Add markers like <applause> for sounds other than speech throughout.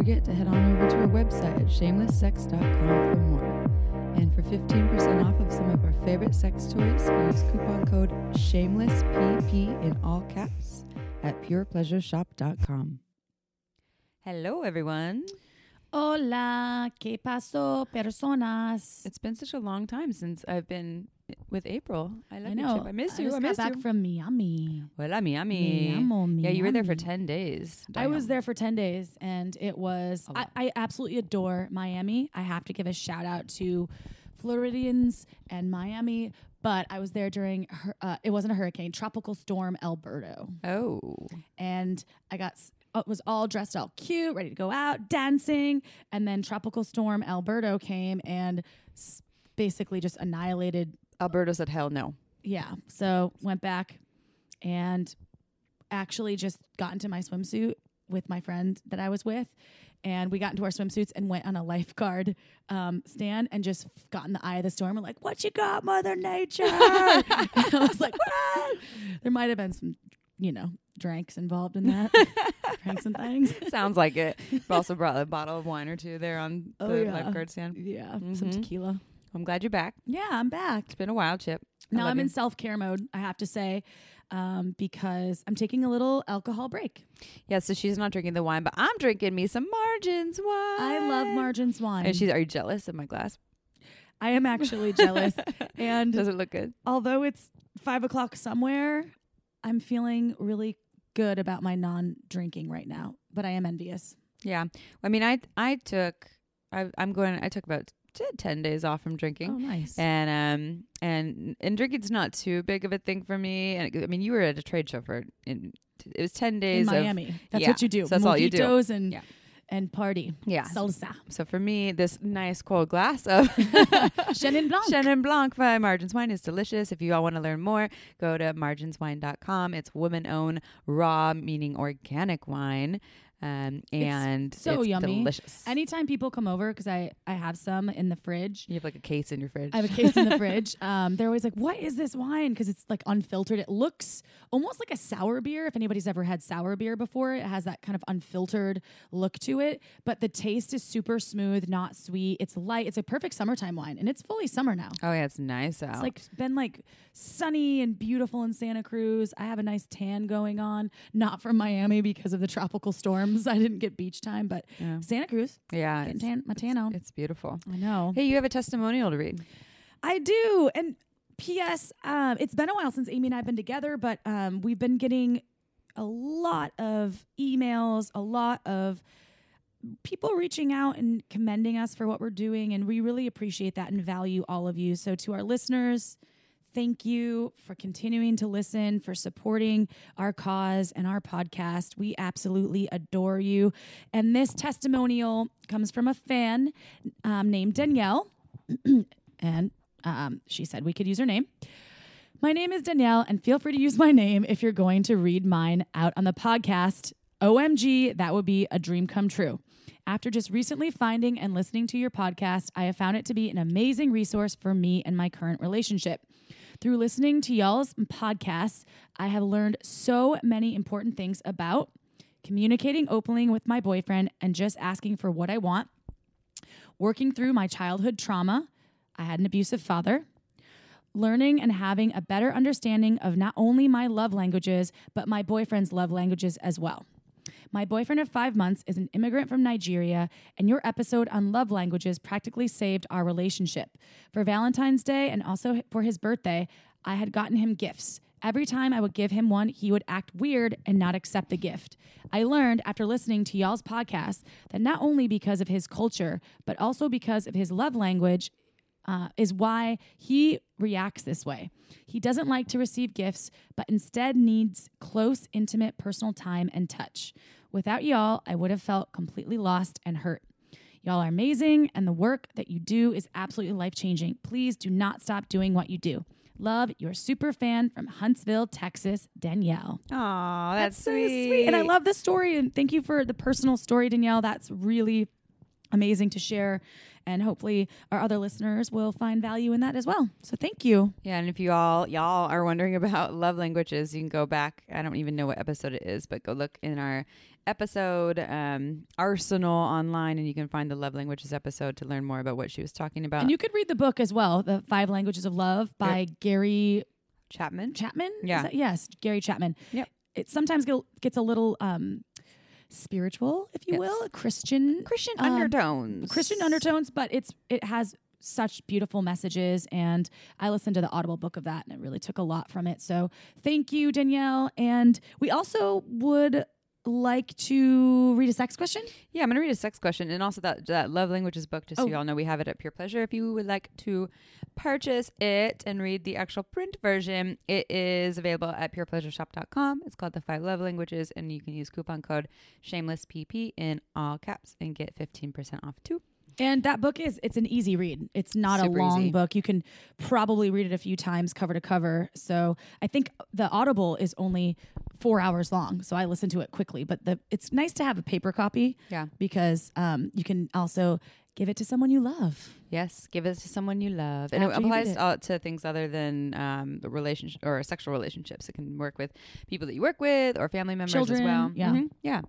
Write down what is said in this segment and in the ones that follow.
Forget to head on over to our website at shamelesssex.com for more. And for 15% off of some of our favorite sex toys, use coupon code SHAMELESSPP in all caps at purepleasureshop.com. Hello, everyone. Hola, ¿qué pasó, personas? It's been such a long time since I've been with April. I love I you, know. Chip. I miss I you. I got back you. from Miami. Hola, Miami. Mi amo, Yeah, you were there for 10 days. I was there for 10 days and it was, A I. I absolutely adore Miami. I have to give a shout out to Floridians and Miami, but I was there during, uh, it wasn't a hurricane, Tropical Storm Alberto. Oh. And I got, uh, was all dressed all cute, ready to go out, dancing. And then Tropical Storm Alberto came and s- basically just annihilated Alberto said, hell no. yeah. So went back and actually just got into my swimsuit with my friend that I was with. And we got into our swimsuits and went on a lifeguard um, stand and just got in the eye of the storm. We're like, what you got, Mother Nature? <laughs> I was like, what? There might have been some, you know, drinks involved in that. <laughs> drinks and things. Sounds like it. We also brought a bottle of wine or two there on Oh, the yeah. lifeguard stand. Yeah. Some Mhm. tequila. I'm glad you're back. Yeah, I'm back. It's been a while, Chip. I Now I'm in self care mode, I have to say, um, because I'm taking a little alcohol break. Yeah, so she's not drinking the wine, but I'm drinking me some Margins wine. I love Margins wine. And she's, are you jealous of my glass? I am actually <laughs> jealous. And Does it look good? although it's five o'clock somewhere, I'm feeling really good about my non drinking right now, but I am envious. Yeah. I mean, I I took I, I'm going. I took about t- ten days off from drinking. Oh, nice. And um and and drinking's not too big of a thing for me. And I mean, you were at a trade show for in it was ten In days of Miami. That's yeah, what you do. so that's all you do. And, Yeah. and party. yeah. Salsa. So for me, this nice cold glass of <laughs> <laughs> Chenin Blanc. Chenin Blanc by Margins Wine is delicious. If you all want to learn more, go to marginswine.com. It's woman owned, raw, meaning organic wine. Um, and so it's yummy. delicious. Anytime people come over, because I, I have some in the fridge, you have like a case in your fridge. I have a case in the <laughs> fridge. Um, they're always like, "What is this wine?" Because it's like unfiltered. It looks almost like a sour beer. If anybody's ever had sour beer before, it has that kind of unfiltered look to it. But the taste is super smooth, not sweet. It's light. It's a perfect summertime wine, and it's fully summer now. oh yeah, it's nice out. It's like been like sunny and beautiful in Santa Cruz. I have a nice tan going on, not from Miami because of the tropical storms. <laughs> I didn't get beach time, but yeah, Santa Cruz, yeah getting tan, my tan on. it's beautiful. I know. Hey, you have a testimonial to read. I do. And P.S. Um, it's been a while since Amy and I've been together, but um, we've been getting a lot of emails, a lot of people reaching out and commending us for what we're doing. And we really appreciate that and value all of you. So, to our listeners, thank you for continuing to listen, for supporting our cause and our podcast. We absolutely adore you. And this testimonial comes from a fan um, named Danielle. <clears throat> and um, she said we could use her name. My name is Danielle, and feel free to use my name if you're going to read mine out on the podcast. OMG, that would be a dream come true. After just recently finding and listening to your podcast, I have found it to be an amazing resource for me and my current relationship. Through listening to y'all's podcasts, I have learned so many important things about communicating openly with my boyfriend and just asking for what I want, working through my childhood trauma. I had an abusive father. Learning and having a better understanding of not only my love languages, but my boyfriend's love languages as well. My boyfriend of five months is an immigrant from Nigeria, and your episode on love languages practically saved our relationship. For Valentine's Day and also for his birthday, I had gotten him gifts. Every time I would give him one, he would act weird and not accept the gift. I learned after listening to y'all's podcast that not only because of his culture, but also because of his love language, uh, is why he reacts this way. He doesn't like to receive gifts, but instead needs close, intimate, personal time and touch. Without y'all, I would have felt completely lost and hurt. Y'all are amazing, and the work that you do is absolutely life changing. Please do not stop doing what you do. Love your super fan from Huntsville, Texas, Danielle. Oh, that's, so sweet. And I love this story. And thank you for the personal story, Danielle. That's really amazing to share. And hopefully our other listeners will find value in that as well. So thank you. Yeah, and if you all y'all are wondering about love languages, you can go back. I don't even know what episode it is, but go look in our episode um, arsenal online, and you can find the love languages episode to learn more about what she was talking about. And you could read the book as well, The Five Languages of Love by Gary Chapman. Chapman. Yeah. that- yes, Gary Chapman. Yep. It sometimes gets a little um, spiritual, if you Yes. will, Christian Christian um, undertones. Christian undertones, but it's it has such beautiful messages and I listened to the audible book of that and it really took a lot from it. So thank you Danielle and we also would like to read a sex question. Yeah, I'm gonna read a sex question and also that that love languages book. Just so Oh. you all know, we have it at Pure Pleasure. If you would like to purchase it and read the actual print version, it is available at purepleasureshop.com. It's called the Five Love Languages, and you can use coupon code ShamelessPP in all caps and get 15% off too. And that book is it's an easy read. It's not Super a long easy. book. You can probably read it a few times cover to cover. So I think the Audible is only four hours long. So I listen to it quickly. But the it's nice to have a paper copy Yeah. because um, you can also give it to someone you love. Yes, give it to someone you love, and it After read applies it. uh, to things other than um, the relationship or sexual relationships. It can work with people that you work with or family members as well. yeah. Mhm, yeah.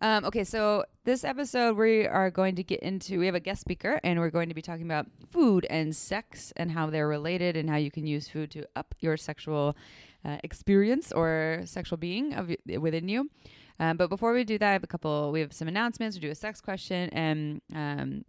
Um, okay, so this episode we are going to get into. We have a guest speaker, and we're going to be talking about food and sex and how they're related, and how you can use food to up your sexual uh, experience or sexual being of within you. Um, but before we do that, I have a couple. We have some announcements. We do a sex question, and um,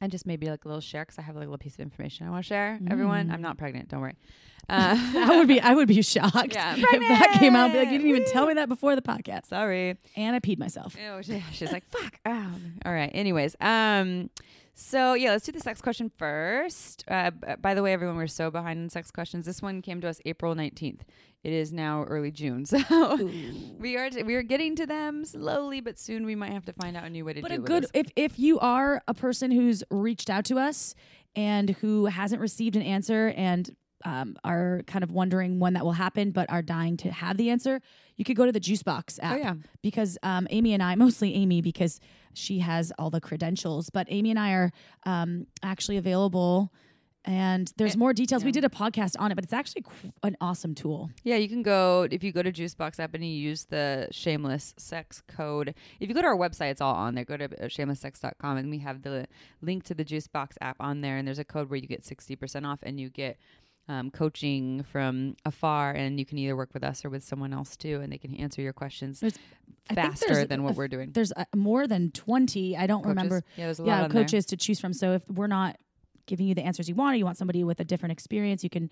and just maybe like a little share because I have like a little piece of information I want to share. Everyone, I'm Mm. not pregnant. Don't worry. <laughs> Uh, I would be I would be shocked Yeah, if that came out. Be like, you didn't even tell me that before the podcast. sorry. And I peed myself. Ew, she- she's like, fuck. Oh. All right. Anyways, um, so yeah, let's do the sex question first. Uh, b- by the way, everyone, we're so behind in sex questions. This one came to us April nineteenth. It is now early June, <laughs> so we are t- we are getting to them slowly, but soon we might have to find out a new way to But do a good this. if if you are a person who's reached out to us and who hasn't received an answer and um, are kind of wondering when that will happen, but are dying to have the answer, you could go to the Juicebox app. Oh yeah, because um, Amy and I, <laughs> mostly Amy, because she has all the credentials, but Amy and I are um, actually available. And there's Eh, more details. We did a podcast on it, but it's actually qu- an awesome tool. Yeah, you can go if you go to Juicebox app and you use the shameless sex code. If you go to our website, it's all on there. Go to uh, shamelesssex.com and we have the link to the Juicebox app on there. And there's a code where you get 60% off and you get um, coaching from afar. And you can either work with us or with someone else too. And they can answer your questions There's- faster than what f- we're doing. There's uh, more than 20. I don't Coaches. remember. Yeah, there's a lot Yeah, on there. coaches to choose from. So if we're not giving you the answers you want, or you want somebody with a different experience, you can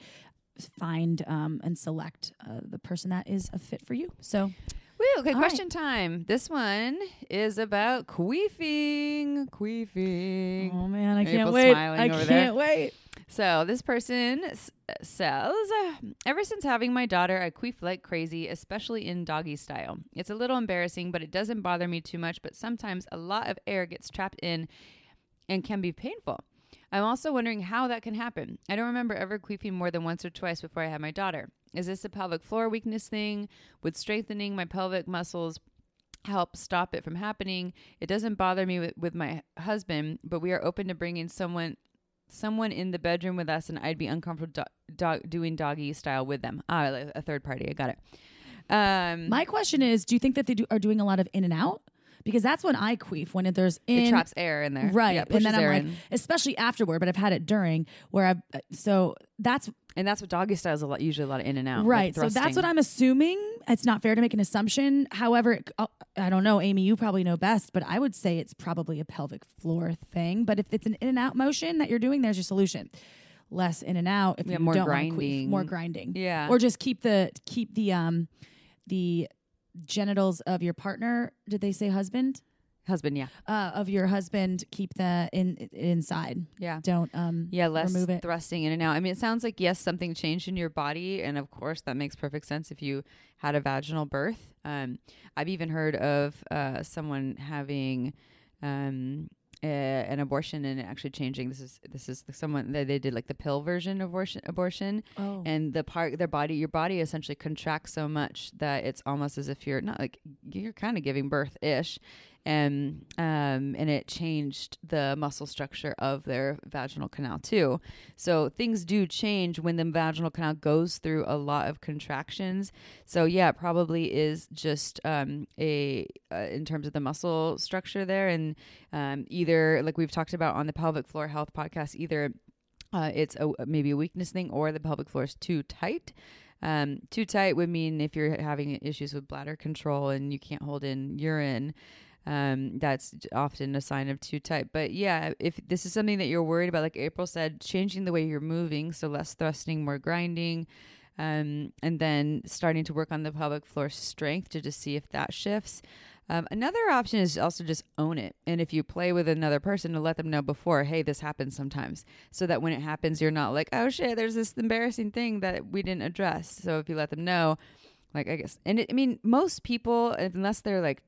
find um, and select uh, the person that is a fit for you. So Woo, okay, All question time. This one is about queefing. Queefing. Oh man, I can't wait. I can't there. wait. So this person s- says, ever since having my daughter, I queef like crazy, especially in doggy style. It's a little embarrassing, but it doesn't bother me too much. But sometimes a lot of air gets trapped in and can be painful. I'm also wondering how that can happen. I don't remember ever queefing more than once or twice before I had my daughter. Is this a pelvic floor weakness thing? Would strengthening my pelvic muscles help stop it from happening? It doesn't bother me with, with my husband, but we are open to bringing someone someone in the bedroom with us, and I'd be uncomfortable do- do- doing doggy style with them. Ah, a third party. I got it. Um, My question is, do you think that they do, are doing a lot of in and out? Because that's when I queef when there's in it traps air in there, right, Yeah, and then I'm like, in. especially afterward. But I've had it during where I've uh, so that's and that's what doggy style is a lot. Usually a lot of in and out, like right. so that's what I'm assuming. It's not fair to make an assumption. However, it, uh, I don't know, Amy. You probably know best, but I would say it's probably a pelvic floor thing. But if it's an in and out motion that you're doing, there's your solution. Less in and out. If Yeah, you more don't wanna queef, grinding. more grinding. Yeah. or just keep the keep the um the genitals of your partner. Did they say husband? husband. Yeah, uh, of your husband. Keep the in inside. yeah. Don't um Yeah, less remove it. thrusting in and out. I mean, it sounds like yes, something changed in your body, and of course that makes perfect sense if you had a vaginal birth. Um, I've even heard of uh, someone having um, a, an abortion and actually changing. This is this is someone that they did like the pill version of abortion, abortion, oh. And the part their body, your body essentially contracts so much that it's almost as if you're not like you're kind of giving birth ish and um, and it changed the muscle structure of their vaginal canal too. So things do change when the vaginal canal goes through a lot of contractions. So yeah, it probably is just um, a uh, in terms of the muscle structure there, and um, either like we've talked about on the pelvic floor health podcast, either uh, it's a maybe a weakness thing or the pelvic floor is too tight. Um, too tight would mean if you're having issues with bladder control and you can't hold in urine, um, that's often a sign of too tight. But yeah, if this is something that you're worried about, like April said, changing the way you're moving, so less thrusting, more grinding, um, and then starting to work on the pelvic floor strength to just see if that shifts. Um, another option is also just own it. And if you play with another person to let them know before, hey, this happens sometimes. So that when it happens, you're not like, oh shit, there's this embarrassing thing that we didn't address. So if you let them know, like, I guess, and it, I mean, most people, unless they're like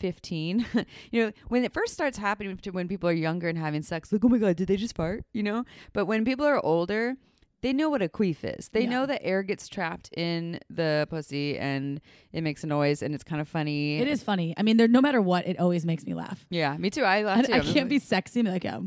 15, <laughs> you know, when it first starts happening to when people are younger and having sex, like, oh my God, did they just fart? You know? But when people are older, they know what a queef is. They Yeah. know that air gets trapped in the pussy and it makes a noise and it's kind of funny. it is funny. I mean, there no matter what, it always makes me laugh. Yeah, me too. I laugh And too. I can't be sexy and be like, yeah,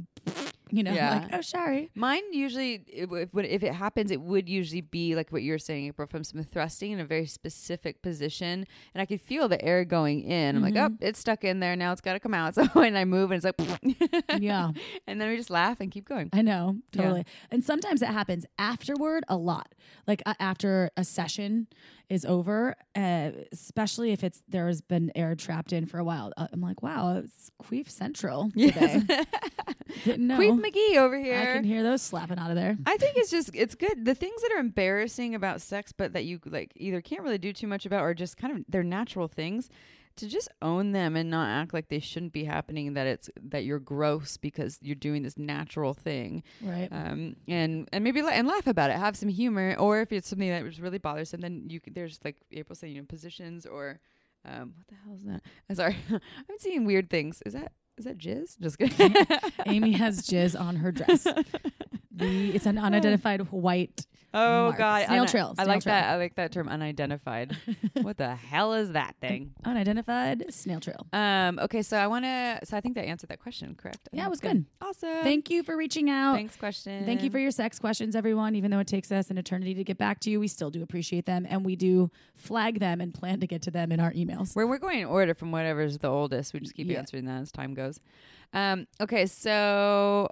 you know, <laughs> Yeah. like, oh, sorry. Mine usually, if, if it happens, it would usually be like what you're saying, April, from some thrusting in a very specific position, and I could feel the air going in. I'm like, Mhm. oh, it's stuck in there. Now it's got to come out. <laughs> So when I move, and it's like, <laughs> Yeah. and then we just laugh and keep going. I know, Yeah. totally. And sometimes it happens afterward a lot. Like uh, after a session is over, uh, especially if it's there's been air trapped in for a while. Uh, I'm like, wow, it's Queef Central <laughs> today. Know. Queef McGee over here. I can hear those slapping out of there. I think it's just it's good. The things that are embarrassing about sex, but that you like either can't really do too much about, or just kind of they're natural things, to just own them and not act like they shouldn't be happening. That it's that you're gross because you're doing this natural thing, Right. um, and and maybe la- and laugh about it, have some humor, or if it's something that was really bothersome, then you could, there's like April saying, you know, positions or. Um, what the hell is that? I'm sorry, <laughs> I'm seeing weird things. Is that is that jizz? Just kidding. Amy has jizz on her dress. <laughs> The, it's an unidentified white. Oh mark. God, Snail Uni- trail, I snail like trail. that. I like that term, unidentified. <laughs> what the hell is that thing? Unidentified snail trail. Um. Okay, so I want to. So I think that answered that question, correct? I Yeah, it was it's good. Awesome. Thank you for reaching out. Thanks, question. Thank you for your sex questions, everyone. Even though it takes us an eternity to get back to you, we still do appreciate them and we do flag them and plan to get to them in our emails. We're we're going in order from whatever's the oldest. We just keep Yeah. answering that as time goes. Um. Okay, so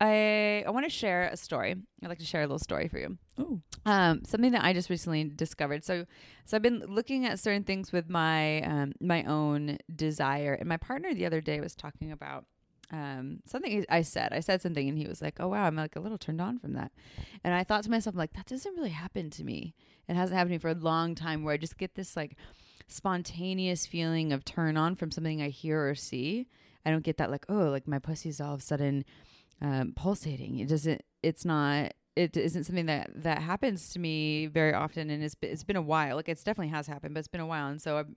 I I want to share a story. I'd like to share a little story for you. Oh, um, something that I just recently discovered. So, so I've been looking at certain things with my um, my own desire, and my partner the other day was talking about um, something I said. I said something, and he was like, "Oh wow, I'm like a little turned on from that." And I thought to myself, like, that doesn't really happen to me. It hasn't happened to me for a long time, where I just get this like spontaneous feeling of turn on from something I hear or see. I don't get that like, oh, like my pussy's all of a sudden um, pulsating. It doesn't. It's not. It isn't something that that happens to me very often, and it's it's been a while. Like it's definitely has happened, but it's been a while, and so I've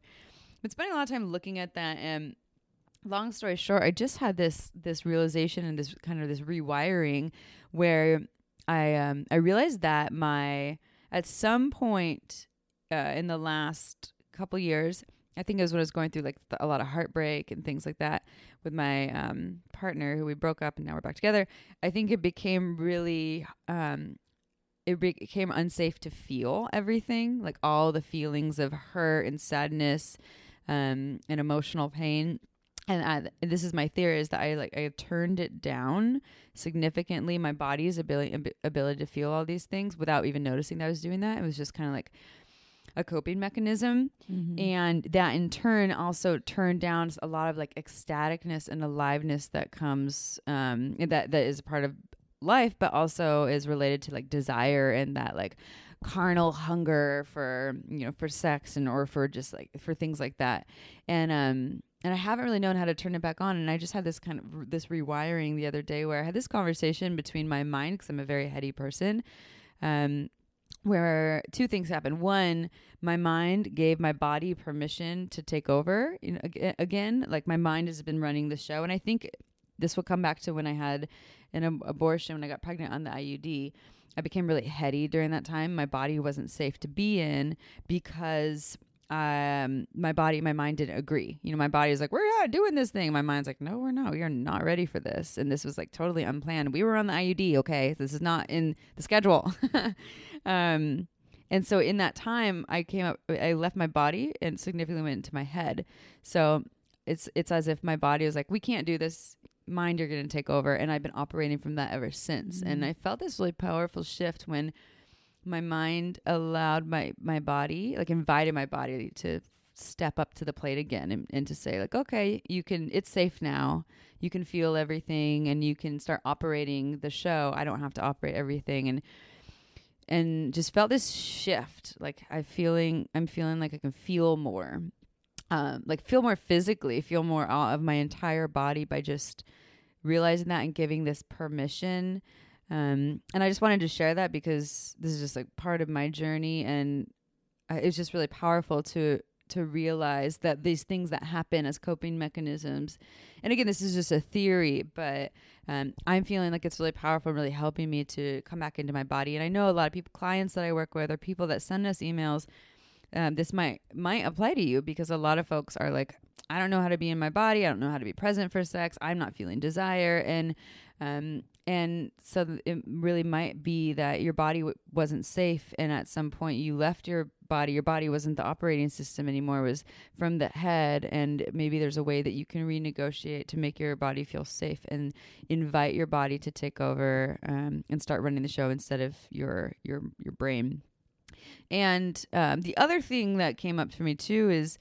been spending a lot of time looking at that. And long story short, I just had this this realization and this kind of this rewiring where I um I realized that my at some point uh, in the last couple years, I think it was when I was going through like a lot of heartbreak and things like that with my um, partner who we broke up and now we're back together. I think it became really um, it became unsafe to feel everything, like all the feelings of hurt and sadness um, and emotional pain. And I, this is my theory is that I like I turned it down significantly. My body's ability ab- ability to feel all these things without even noticing that I was doing that. It was just kind of like a coping mechanism Mm-hmm. and that in turn also turned down a lot of like ecstaticness and aliveness that comes um that that is part of life but also is related to like desire and that like carnal hunger for you know for sex and or for just like for things like that and um and I haven't really known how to turn it back on. And I just had this kind of this rewiring the other day where I had this conversation between my mind because I'm a very heady person. Um, where two things happened. One, my mind gave my body permission to take over you know, again. Like my mind has been running the show, and I think this will come back to when I had an ab- abortion when I got pregnant on the IUD. I became really heady during that time. My body wasn't safe to be in because um, my body, my mind didn't agree. You know, my body was like, "We're not doing this thing." My mind's like, "No, we're not. We are not ready for this." And this was like totally unplanned. We were on the IUD. Okay, this is not in the schedule. <laughs> um, and so in that time, I came up. I left my body and significantly went into my head. So it's it's as if my body was like, "We can't do this." Mind, you're going to take over. And I've been operating from that ever since. Mm-hmm. And I felt this really powerful shift when my mind allowed my my body like invited my body to step up to the plate again and, and to say like okay you can it's safe now. You can feel everything and you can start operating the show. I don't have to operate everything. And and just felt this shift like i feeling i'm feeling like i can feel more um like feel more physically feel more out of my entire body by just realizing that and giving this permission um, and I just wanted to share that because this is just like part of my journey, and uh, it's just really powerful to to realize that these things that happen as coping mechanisms, and again, this is just a theory, but um, I'm feeling like it's really powerful, and really helping me to come back into my body. And I know a lot of people, clients that I work with, or people that send us emails. Um, this might might apply to you because a lot of folks are like, I don't know how to be in my body. I don't know how to be present for sex. I'm not feeling desire, and um, and so it really might be that your body w- wasn't safe and at some point you left your body. Your body wasn't the operating system anymore. It was from the head and maybe there's a way that you can renegotiate to make your body feel safe and invite your body to take over um, and start running the show instead of your your your brain. And um, the other thing that came up for me too is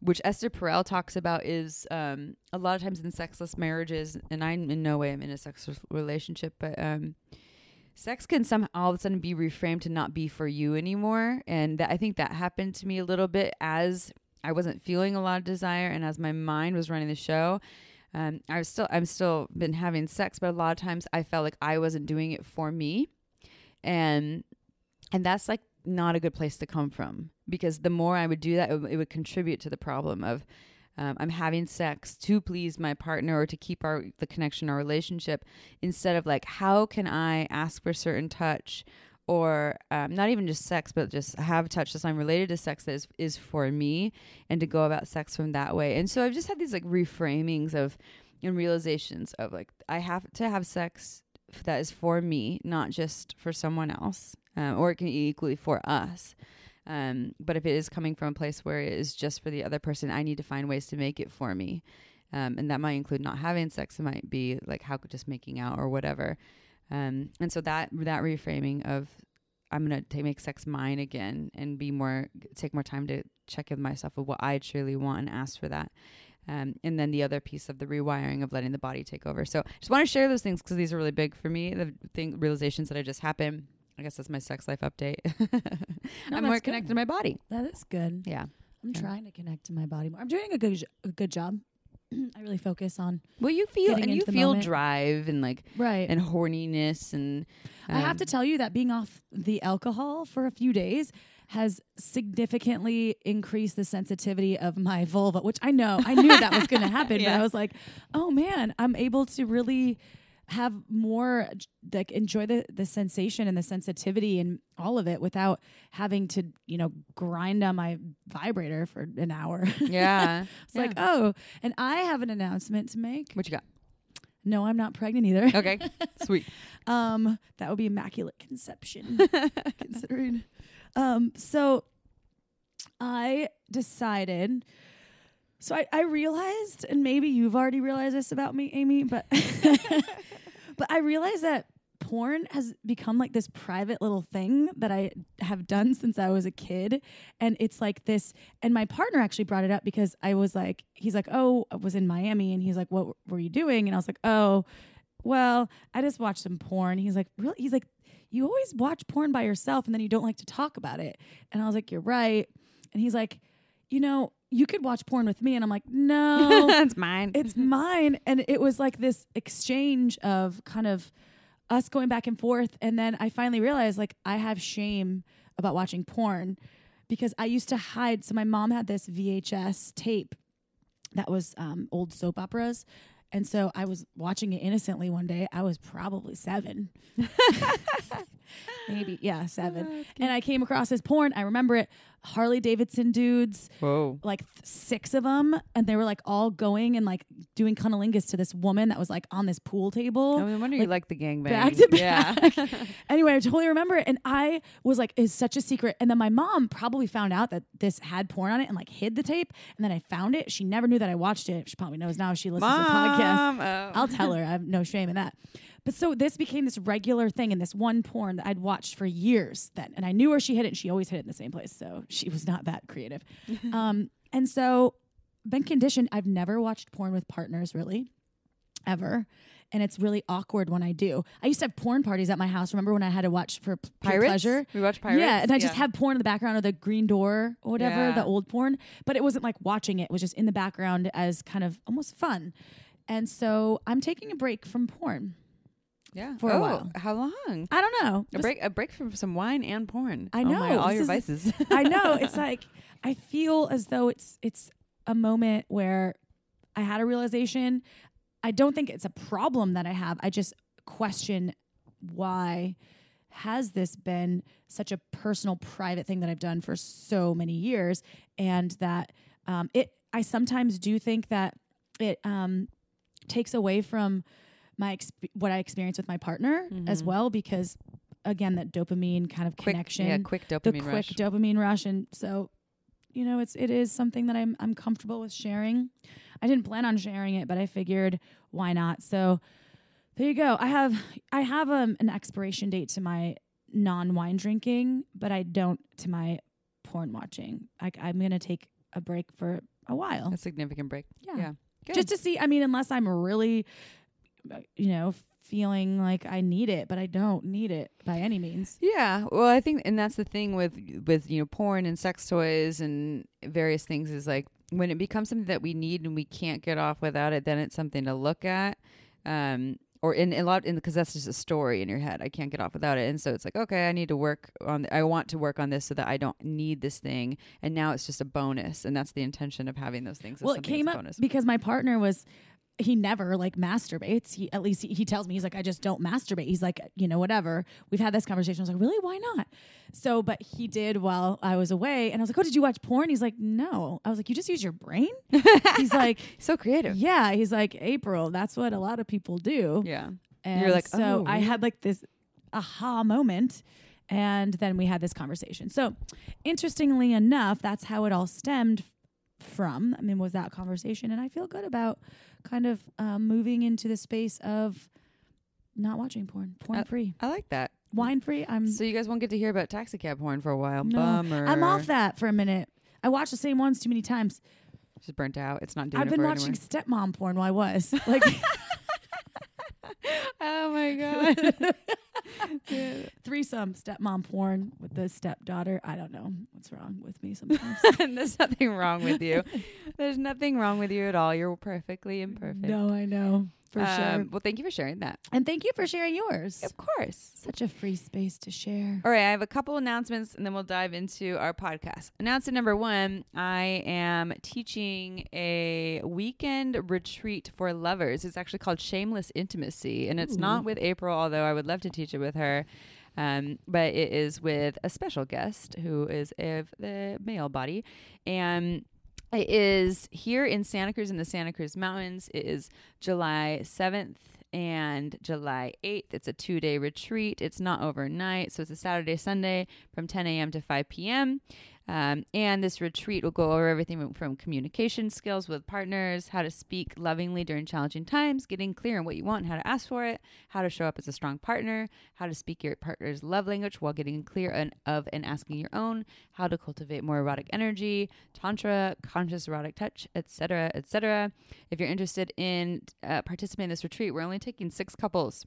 which Esther Perel talks about is um, a lot of times in sexless marriages, and I in no way am in a sexless relationship, but um, sex can somehow all of a sudden be reframed to not be for you anymore, and I think that happened to me a little bit as I wasn't feeling a lot of desire, and as my mind was running the show. Um, I was still, I'm still been having sex, but a lot of times I felt like I wasn't doing it for me, and and that's like not a good place to come from because the more I would do that, it, it would contribute to the problem of um, I'm having sex to please my partner or to keep our the connection, our relationship, instead of like how can I ask for certain touch or um, not even just sex, but just have touch that's unrelated to sex that is, is for me and to go about sex from that way. And so I've just had these like reframings of and realizations of like I have to have sex that is for me, not just for someone else um, or it can be equally for us. Um, but if it is coming from a place where it is just for the other person, I need to find ways to make it for me. Um, and that might include not having sex. It might be like how just making out or whatever. Um, and so that that reframing of I'm gonna make sex mine again and be more take more time to check in myself with what I truly want and ask for that. Um, and then the other piece of the rewiring of letting the body take over. So I just want to share those things because these are really big for me. The thing realizations that I just happened I guess that's my sex life update. <laughs> no, I'm more good. connected to my body. That is good. Yeah. I'm yeah. trying to connect to my body more. I'm doing a good a good job. <clears throat> I really focus on. Well, you feel and you feel moment. drive and like right and horniness and. Um, I have to um, tell you that being off the alcohol for a few days has significantly increased the sensitivity of my vulva, which I know I knew that was going <laughs> to happen, yeah. but I was like, oh man, I'm able to really have more like enjoy the the sensation and the sensitivity and all of it without having to you know grind on my vibrator for an hour. <laughs> Yeah. It's yeah. like oh and i have an announcement to make. What you got? No i'm not pregnant either. <laughs> Okay sweet. <laughs> Um that would be immaculate conception considering. Um so i decided so I, I realized, and maybe you've already realized this about me, Amy, but <laughs> but I realized that porn has become like this private little thing that I have done since I was a kid. And it's like this. And my partner actually brought it up because I was like, he's like, oh, I was in Miami. And he's like, what were you doing? And I was like, oh, well, I just watched some porn. He's like, really? He's like, you always watch porn by yourself and then you don't like to talk about it. And I was like, you're right. And he's like, you know, you could watch porn with me. And I'm like, no, <laughs> That's mine. it's <laughs> mine. And it was like this exchange of kind of us going back and forth. And then I finally realized like I have shame about watching porn because I used to hide. So my mom had this VHS tape that was um, old soap operas. And so I was watching it innocently one day. I was probably seven. <laughs> Maybe, yeah, <laughs> oh, seven. and I came across this porn. I remember it Harley Davidson dudes, Whoa. like th- six of them. And they were like all going and like doing cunnilingus to this woman that was like on this pool table. No wonder you like the gangbang. back to Yeah. <laughs> anyway, I totally remember it. And I was like, it's such a secret. And then my mom probably found out that this had porn on it and like hid the tape. And then I found it. She never knew that I watched it. She probably knows now. She listens to the podcast. Oh. I'll tell her. I have no shame in that. But so this became this regular thing in this one porn that I'd watched for years then. And I knew where she hid it and she always hid it in the same place. So she was not that creative. <laughs> um, and so been conditioned. I've never watched porn with partners really, ever. And it's really awkward when I do. I used to have porn parties at my house. Remember when I had to watch for p- pleasure? We watch Pirates? Yeah, and I just Yeah. had porn in the background or the green door or whatever, Yeah. the old porn. But it wasn't like watching it. It was just in the background as kind of almost fun. And so I'm taking a break from porn. Yeah. for a oh, while. How long? I don't know. A Just- break, a break from some wine and porn. I Oh my, know, all your is- vices. <laughs> I know. <laughs> It's like I feel as though it's it's a moment where I had a realization. I don't think it's a problem that I have. I just question why has this been such a personal private thing that I've done for so many years and that um, it I sometimes do think that it um, takes away from my exp- what I experience with my partner as Mhm. well because again that dopamine kind of quick, connection Yeah, quick dopamine, the quick rush. dopamine rush and so you know it's it is something that I'm I'm comfortable with sharing. I didn't plan on sharing it, but I figured why not. So there you go. I have I have um, an expiration date to my non-wine drinking, but I don't to my porn watching. I, I'm going to take a break for a while. a significant break. Yeah. yeah. Good. Just to see, I mean unless I'm really you know feeling like I need it, but I don't need it by any means. Yeah, well, I think, and that's the thing with with you know porn and sex toys and various things is like when it becomes something that we need and we can't get off without it, then it's something to look at. Um, or in a lot, in because that's just a story in your head. I can't get off without it, and so it's like, okay, I need to work on. I want to work on this so that I don't need this thing, and now it's just a bonus, and that's the intention of having those things. well, it came up bonus. because my partner was he never like masturbates. He at least he, he tells me he's like I just don't masturbate. He's like you know whatever. We've had this conversation. I was like really why not? So but he did while I was away, and I was like oh did you watch porn? He's like no. I was like you just use your brain. he's <laughs> like so creative. yeah. He's like April. That's what a lot of people do. Yeah. And You're like, so "Oh, I had like this aha moment. And then we had this conversation. So, interestingly enough, that's how it all stemmed from. I mean, was that conversation. And I feel good about kind of um, moving into the space of not watching porn, porn free, I like that. wine free. I'm So you guys won't get to hear about taxi cab porn for a while. No, Bummer. I'm off that for a minute. I watched the same ones too many times. Just burnt out. It's not doing I've it been watching anymore. stepmom porn while I was <laughs> like <laughs> Oh my god. <laughs> threesome stepmom porn with the stepdaughter. I don't know what's wrong with me sometimes. And there's nothing wrong with you. There's nothing wrong with you at all. You're perfectly imperfect. No, I know for sure. Um, Well, thank you for sharing that. And thank you for sharing yours. Of course. Such a free space to share. All right, I have a couple announcements and then we'll dive into our podcast. Announcement number one I am teaching a weekend retreat for lovers. It's actually called Shameless Intimacy, and it's not with April, although I would love to teach it with her. Um, but it is with a special guest who is of the male body. And it is here in Santa Cruz in the Santa Cruz Mountains. It is July 7th and July 8th. It's a two day retreat. It's not overnight. So it's a Saturday, Sunday from 10 a.m. to 5 p.m. Um, and this retreat will go over everything from communication skills with partners, how to speak lovingly during challenging times, getting clear on what you want, and how to ask for it, how to show up as a strong partner, how to speak your partner's love language while getting clear of and asking your own, how to cultivate more erotic energy, tantra, conscious erotic touch, etc., etc. If you're interested in uh, participating in this retreat, we're only taking six couples.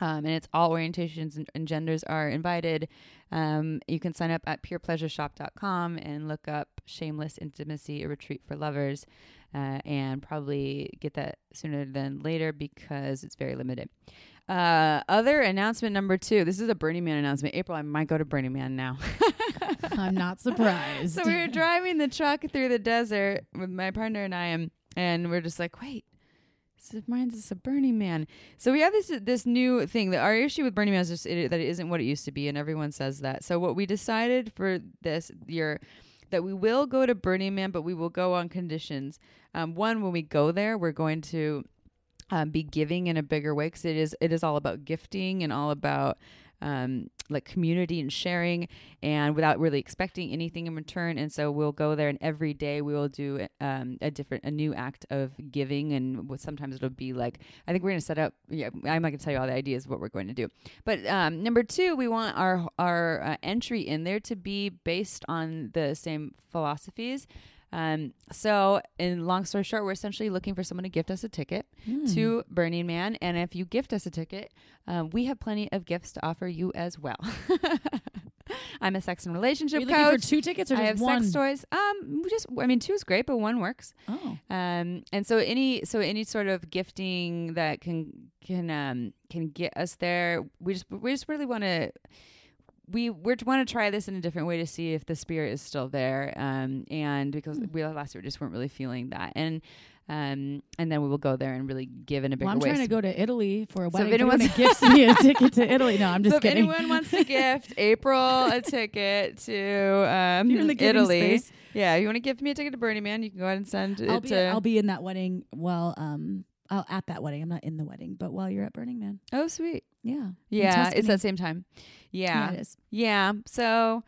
Um, and it's all orientations and, and genders are invited. Um, you can sign up at purepleasureshop.com and look up Shameless Intimacy, a retreat for lovers, uh, and probably get that sooner than later because it's very limited. Uh, other announcement number two. This is a Burning Man announcement. April, I might go to Burning Man now. <laughs> I'm not <laughs> surprised. so we were driving the truck through the desert with my partner and I, and, and we're just like, wait, reminds us of Burning Man. So we have this this new thing that our issue with Burning Man is just it, that it isn't what it used to be, and everyone says that. So what we decided for this year that we will go to Burning Man, but we will go on conditions. Um, one, when we go there, we're going to um, be giving in a bigger way because it is it is all about gifting and all about um, like community and sharing and without really expecting anything in return. And so we'll go there and every day we will do um, a different a new act of giving. And sometimes it'll be like i think we're going to set up yeah i'm not going to tell you all the ideas of what we're going to do. But um, number two we want our our uh, entry in there to be based on the same philosophies um, so, in long story short, we're essentially looking for someone to gift us a ticket Mm. to Burning Man. And if you gift us a ticket, um, we have plenty of gifts to offer you as well. <laughs> I'm a sex and Are relationship looking coach. for two tickets or I have one? sex toys. Um, we just, I mean, two is great, but one works. Oh, Um, and so any, so any sort of gifting that can can um can get us there. We just we just really want to. We we want to try this in a different way to see if the spirit is still there. Um, and because Hmm. we last year just weren't really feeling that, and um, and then we will go there and really give in a bigger well, I'm way. trying to go to Italy for a wedding. So if. If anyone gifts me a ticket to Italy, no, I'm <laughs> just so if kidding. anyone wants to gift <laughs> April a ticket to um, You're in the Italy, space. yeah, you want to gift me a ticket to Burning Man, you can go ahead and send I'll it be to. I'll be in that wedding. Well, um, I'll, at that wedding. I'm not in the wedding, but while you're at Burning Man, oh, sweet. yeah, Yeah, it's that same time. yeah, Yeah, it is. yeah. So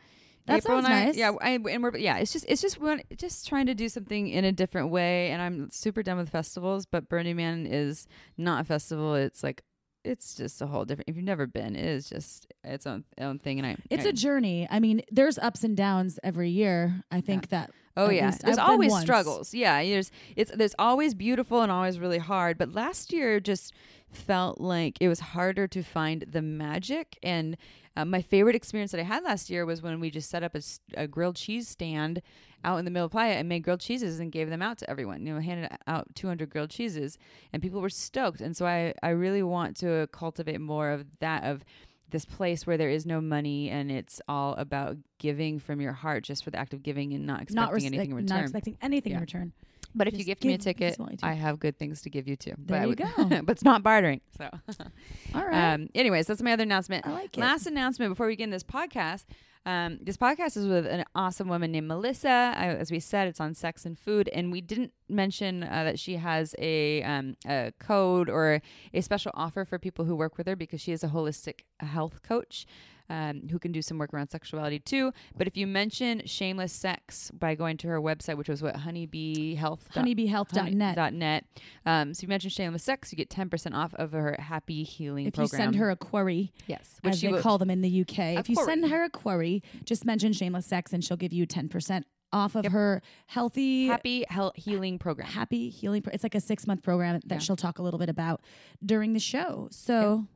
That April sounds I, nice. yeah, I, and we're yeah. It's just it's just one just trying to do something in a different way. And I'm super done with festivals, but Burning Man is not a festival. It's like it's just a whole different. If you've never been, it is just its own own thing. And I It's I, a journey. I mean, there's ups and downs every year. I think that Oh yeah, least there's I've always struggles. Yeah, there's it's there's always beautiful and always really hard. But last year just felt like it was harder to find the magic. And uh, my favorite experience that I had last year was when we just set up a grilled cheese stand out in the middle of Playa and made grilled cheeses and gave them out to everyone. You know, handed out 200 grilled cheeses, and people were stoked. And so I I really want to cultivate more of that of this place where there is no money and it's all about giving from your heart just for the act of giving and not expecting not res- anything in return. not expecting anything Yeah. in return. But if you gift me a ticket, as well as you I have good things to give you too. but There I you would- go. <laughs> but it's not bartering. So, All <laughs> right, um, anyways, that's my other announcement. I like it. Last announcement before we begin this podcast. Um, this podcast is with an awesome woman named Melissa. I, as we said, it's on sex and food, and we didn't mention uh, that she has a, um, a code or a special offer for people who work with her because she is a holistic health coach. Um, who can do some work around sexuality too. But if you mention shameless sex by going to her website, which was what honeybeehealth honeybeehealth.net. dot net. Um, so you mentioned shameless sex, you get ten percent off of her happy healing If you send her a query, yes, which as they will, call them in the UK, if you send her a query, just mention shameless sex, and she'll give you ten percent off of Yep. her healthy. happy health healing program. Happy healing. Pro- it's like a six month program that Yeah. she'll talk a little bit about during the show. So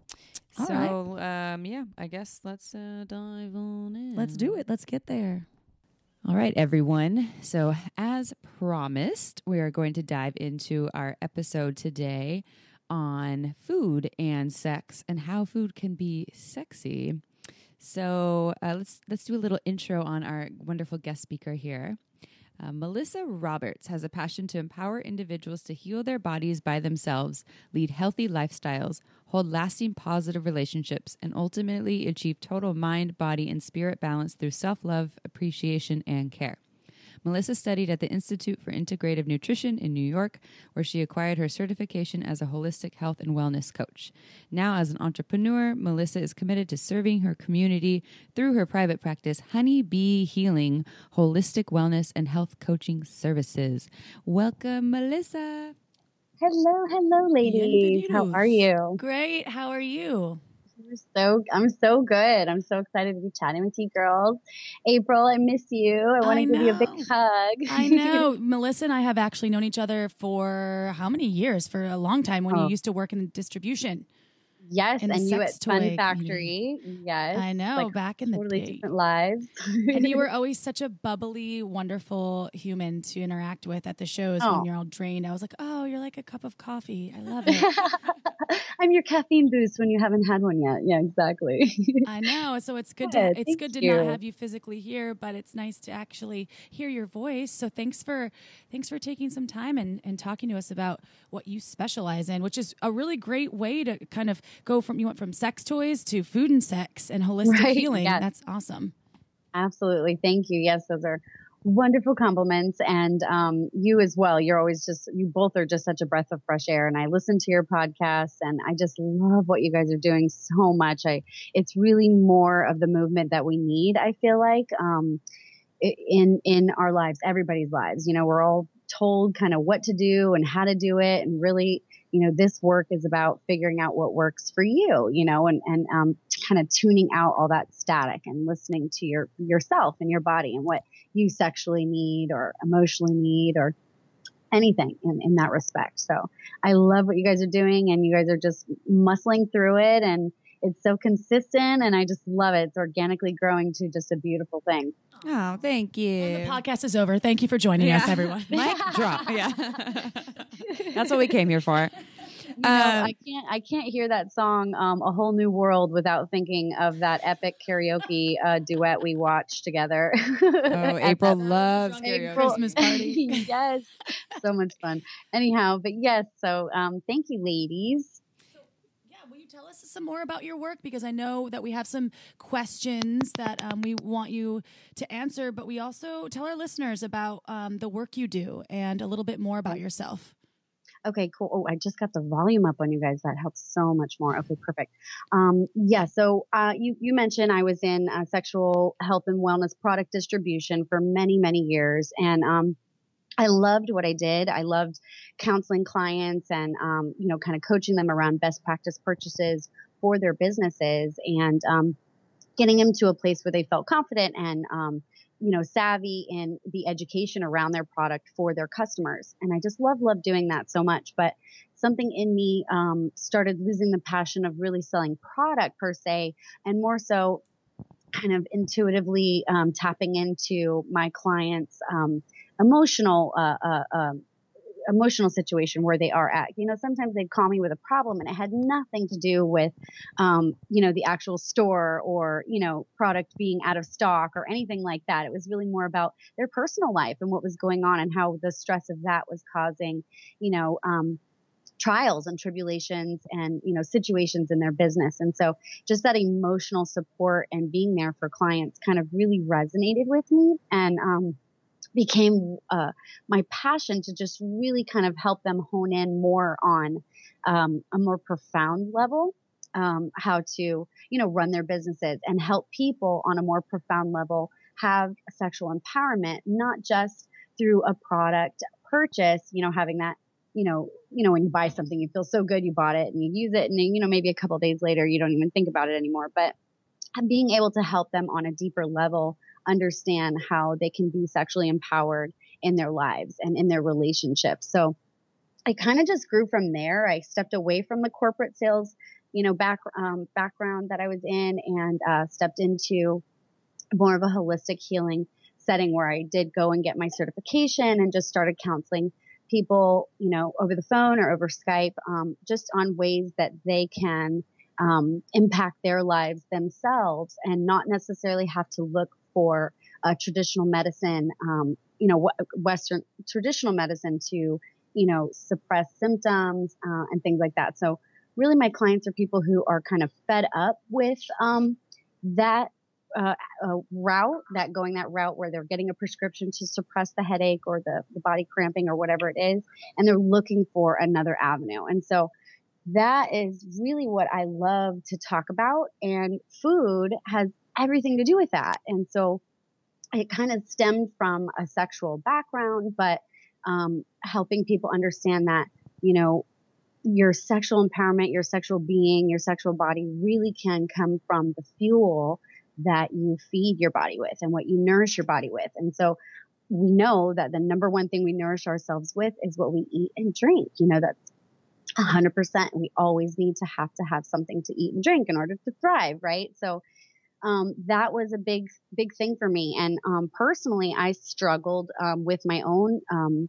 all right. so um, yeah, I guess let's uh, dive on in. let's do it. Let's get there. All right, everyone. So, as promised, we are going to dive into our episode today on food and sex and how food can be sexy. So, uh, let's let's do a little intro on our wonderful guest speaker here. Uh, Melissa Roberts has a passion to empower individuals to heal their bodies by themselves, lead healthy lifestyles, hold lasting positive relationships, and ultimately achieve total mind, body, and spirit balance through self love, appreciation, and care. Melissa studied at the Institute for Integrative Nutrition in New York, where she acquired her certification as a holistic health and wellness coach. Now, as an entrepreneur, Melissa is committed to serving her community through her private practice, Honey Bee Healing, Holistic Wellness and Health Coaching Services. Welcome, Melissa. Hello, hello, ladies. How are you? Great. How are you? So I'm so good. I'm so excited to be chatting with you girls. April, I miss you. I want to give you a big hug. I know. <laughs> Melissa and I have actually known each other for how many years? For a long time when Oh. you used to work in distribution. Yes, in and you at sex toy community. Factory. Yes, I know, like back in the totally day. different lives. <laughs> and you were always such a bubbly, wonderful human to interact with at the shows Oh. when you're all drained. I was like, oh, you're like a cup of coffee. I love it. <laughs> I'm your caffeine boost when you haven't had one yet. Yeah, exactly. <laughs> I know. So it's good to it's good to you. not have you physically here, but it's nice to actually hear your voice. So thanks for thanks for taking some time and, and talking to us about what you specialize in, which is a really great way to kind of go from you went from sex toys to food and sex and holistic Right, healing. yes. That's awesome. Absolutely. Thank you. Yes, those are wonderful compliments. And um, you as well. You're always just, you both are just such a breath of fresh air. And I listen to your podcasts and I just love what you guys are doing so much. I, it's really more of the movement that we need, I feel like, um, in, in our lives, everybody's lives. You know, we're all told kind of what to do and how to do it. And really, you know, this work is about figuring out what works for you, you know, and, and, um, kind of tuning out all that static and listening to your, yourself and your body and what you sexually need or emotionally need or anything in, in that respect. So I love what you guys are doing and you guys are just muscling through it and it's so consistent and I just love it. It's organically growing to just a beautiful thing. Oh, thank you. The podcast is over. Thank you for joining us, <laughs> everyone. Mic drop. <laughs> Yeah. <laughs> That's what we came here for. You know, Um, I can't I can't hear that song um, "A Whole New World" without thinking of that epic karaoke uh, duet we watched together. Oh, April that loves April- karaoke. Christmas party. yes, so much fun. Anyhow, but yes, so um, thank you, ladies. Yeah, will you tell some more about your work? Because I know that we have some questions that um, we want you to answer, but we also tell our listeners about um, the work you do and a little bit more about yourself. Okay, cool. Oh, I just got the volume up on you guys. That helps so much more. Okay, perfect. Um, yeah, so uh, you, you mentioned I was in uh, sexual health and wellness product distribution for many, many years. And um, I loved what I did. I loved counseling clients and, um, you know, kind of coaching them around best practice purchases for their businesses and um, getting them to a place where they felt confident and, um, you know, savvy in the education around their product for their customers. And I just love, love doing that so much. But something in me um, started losing the passion of really selling product per se, and more so kind of intuitively um, tapping into my clients' um, emotional uh, uh, um, emotional situation where they are at. You know, sometimes they'd call me with a problem and it had nothing to do with, um, you know, the actual store or, you know, product being out of stock or anything like that. It was really more about their personal life and what was going on and how the stress of that was causing, you know, um, trials and tribulations and you know situations in their business and so just that emotional support and being there for clients kind of really resonated with me and um, became uh, my passion to just really kind of help them hone in more on um, a more profound level um, how to you know run their businesses and help people on a more profound level have sexual empowerment not just through a product purchase you know having that you know you know when you buy something you feel so good you bought it and you use it and then you know maybe a couple days later you don't even think about it anymore but being able to help them on a deeper level understand how they can be sexually empowered in their lives and in their relationships. So I kind of just grew from there. I stepped away from the corporate sales, you know, back, um, background that I was in and uh, stepped into more of a holistic healing setting where I did go and get my certification and just started counseling people, you know, over the phone or over Skype, um, just on ways that they can um, impact their lives themselves and not necessarily have to look for a traditional medicine, um, you know, Western traditional medicine to, you know, suppress symptoms uh, and things like that. So really my clients are people who are kind of fed up with um, that uh, uh, route, that going that route where they're getting a prescription to suppress the headache or the, the body cramping or whatever it is, and they're looking for another avenue. And so that is really what I love to talk about. And food has everything to do with that. And so it kind of stemmed from a sexual background, but um, helping people understand that, you know, your sexual empowerment, your sexual being, your sexual body really can come from the fuel that you feed your body with and what you nourish your body with. And so we know that the number one thing we nourish ourselves with is what we eat and drink. You know, that's 100%. We always need to have to have something to eat and drink in order to thrive, right? So um, that was a big, big thing for me. And um, personally, I struggled um, with my own um,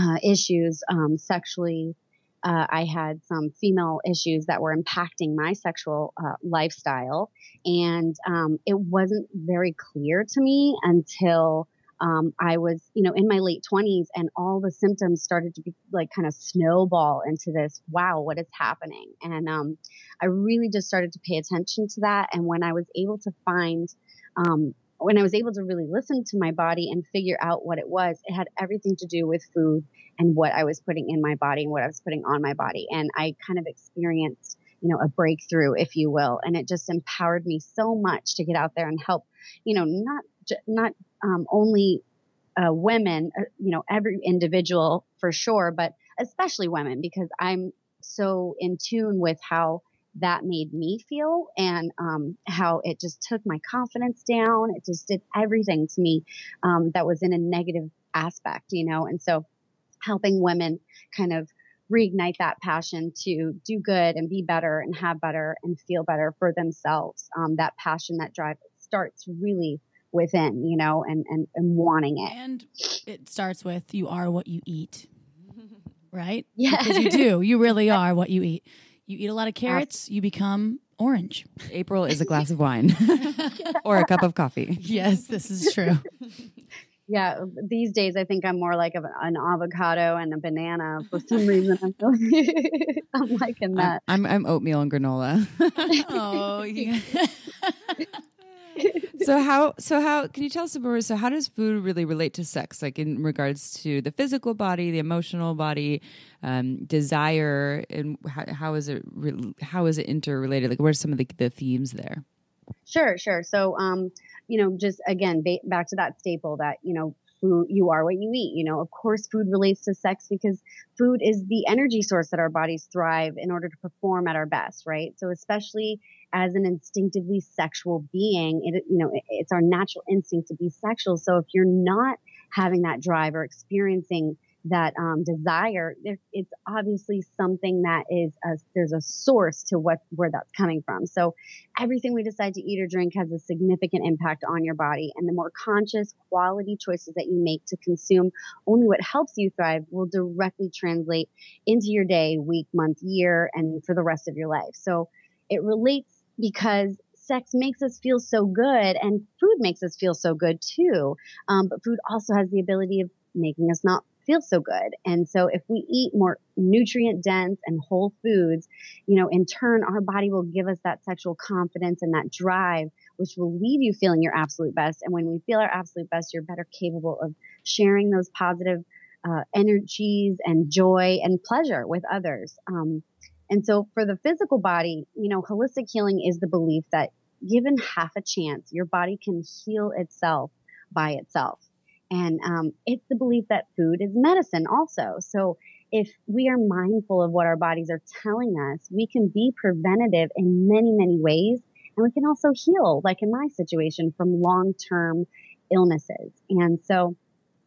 uh, issues um, sexually. Uh, I had some female issues that were impacting my sexual uh, lifestyle, and um, it wasn't very clear to me until um, I was, you know, in my late 20s and all the symptoms started to be like kind of snowball into this, wow, what is happening? And um, I really just started to pay attention to that. And when I was able to find, um, when I was able to really listen to my body and figure out what it was, it had everything to do with food and what I was putting in my body and what I was putting on my body. And I kind of experienced, you know, a breakthrough, if you will. And it just empowered me so much to get out there and help, you know, not, not um, only uh, women, uh, you know, every individual for sure, but especially women because I'm so in tune with how that made me feel and um, how it just took my confidence down. It just did everything to me um, that was in a negative aspect, you know, and so helping women kind of reignite that passion to do good and be better and have better and feel better for themselves. Um, that passion, that drive starts really within, you know, and, and, and wanting it. And it starts with you are what you eat, <laughs> right? Yeah. Because you do. You really <laughs> are what you eat. You eat a lot of carrots, you become orange. April is a glass of wine <laughs> or a cup of coffee. Yes, this is true. yeah, these days I think I'm more like an avocado and a banana for some reason. I'm, I'm liking that. I'm, I'm, I'm oatmeal and granola. oh, yeah so how so how can you tell us more so how does food really relate to sex? Like in regards to the physical body the emotional body um, desire and how, how is it re- how is it interrelated? Like what are some of the, the themes there? Sure sure. So um you know just again ba- back to that staple that you know food you are what you eat you know? Of course food relates to sex because food is the energy source that our bodies thrive in order to perform at our best right? So especially as an instinctively sexual being it you know it, it's our natural instinct to be sexual. So if you're not having that drive or experiencing that um, desire, it's obviously something that is a, there's a source to what where that's coming from. So everything we decide to eat or drink has a significant impact on your body, and the more conscious, quality choices that you make to consume only what helps you thrive will directly translate into your day, week, month, year, and for the rest of your life. So it relates because sex makes us feel so good and food makes us feel so good too. Um, but food also has the ability of making us not feel so good. And so if we eat more nutrient dense and whole foods, you know, in turn, our body will give us that sexual confidence and that drive, which will leave you feeling your absolute best. And when we feel our absolute best, you're better capable of sharing those positive uh, energies and joy and pleasure with others. Um, and so for the physical body, you know, holistic healing is the belief that given half a chance, your body can heal itself by itself. And um, it's the belief that food is medicine also. So if we are mindful of what our bodies are telling us, we can be preventative in many, many ways. And we can also heal, like in my situation, from long term illnesses. And so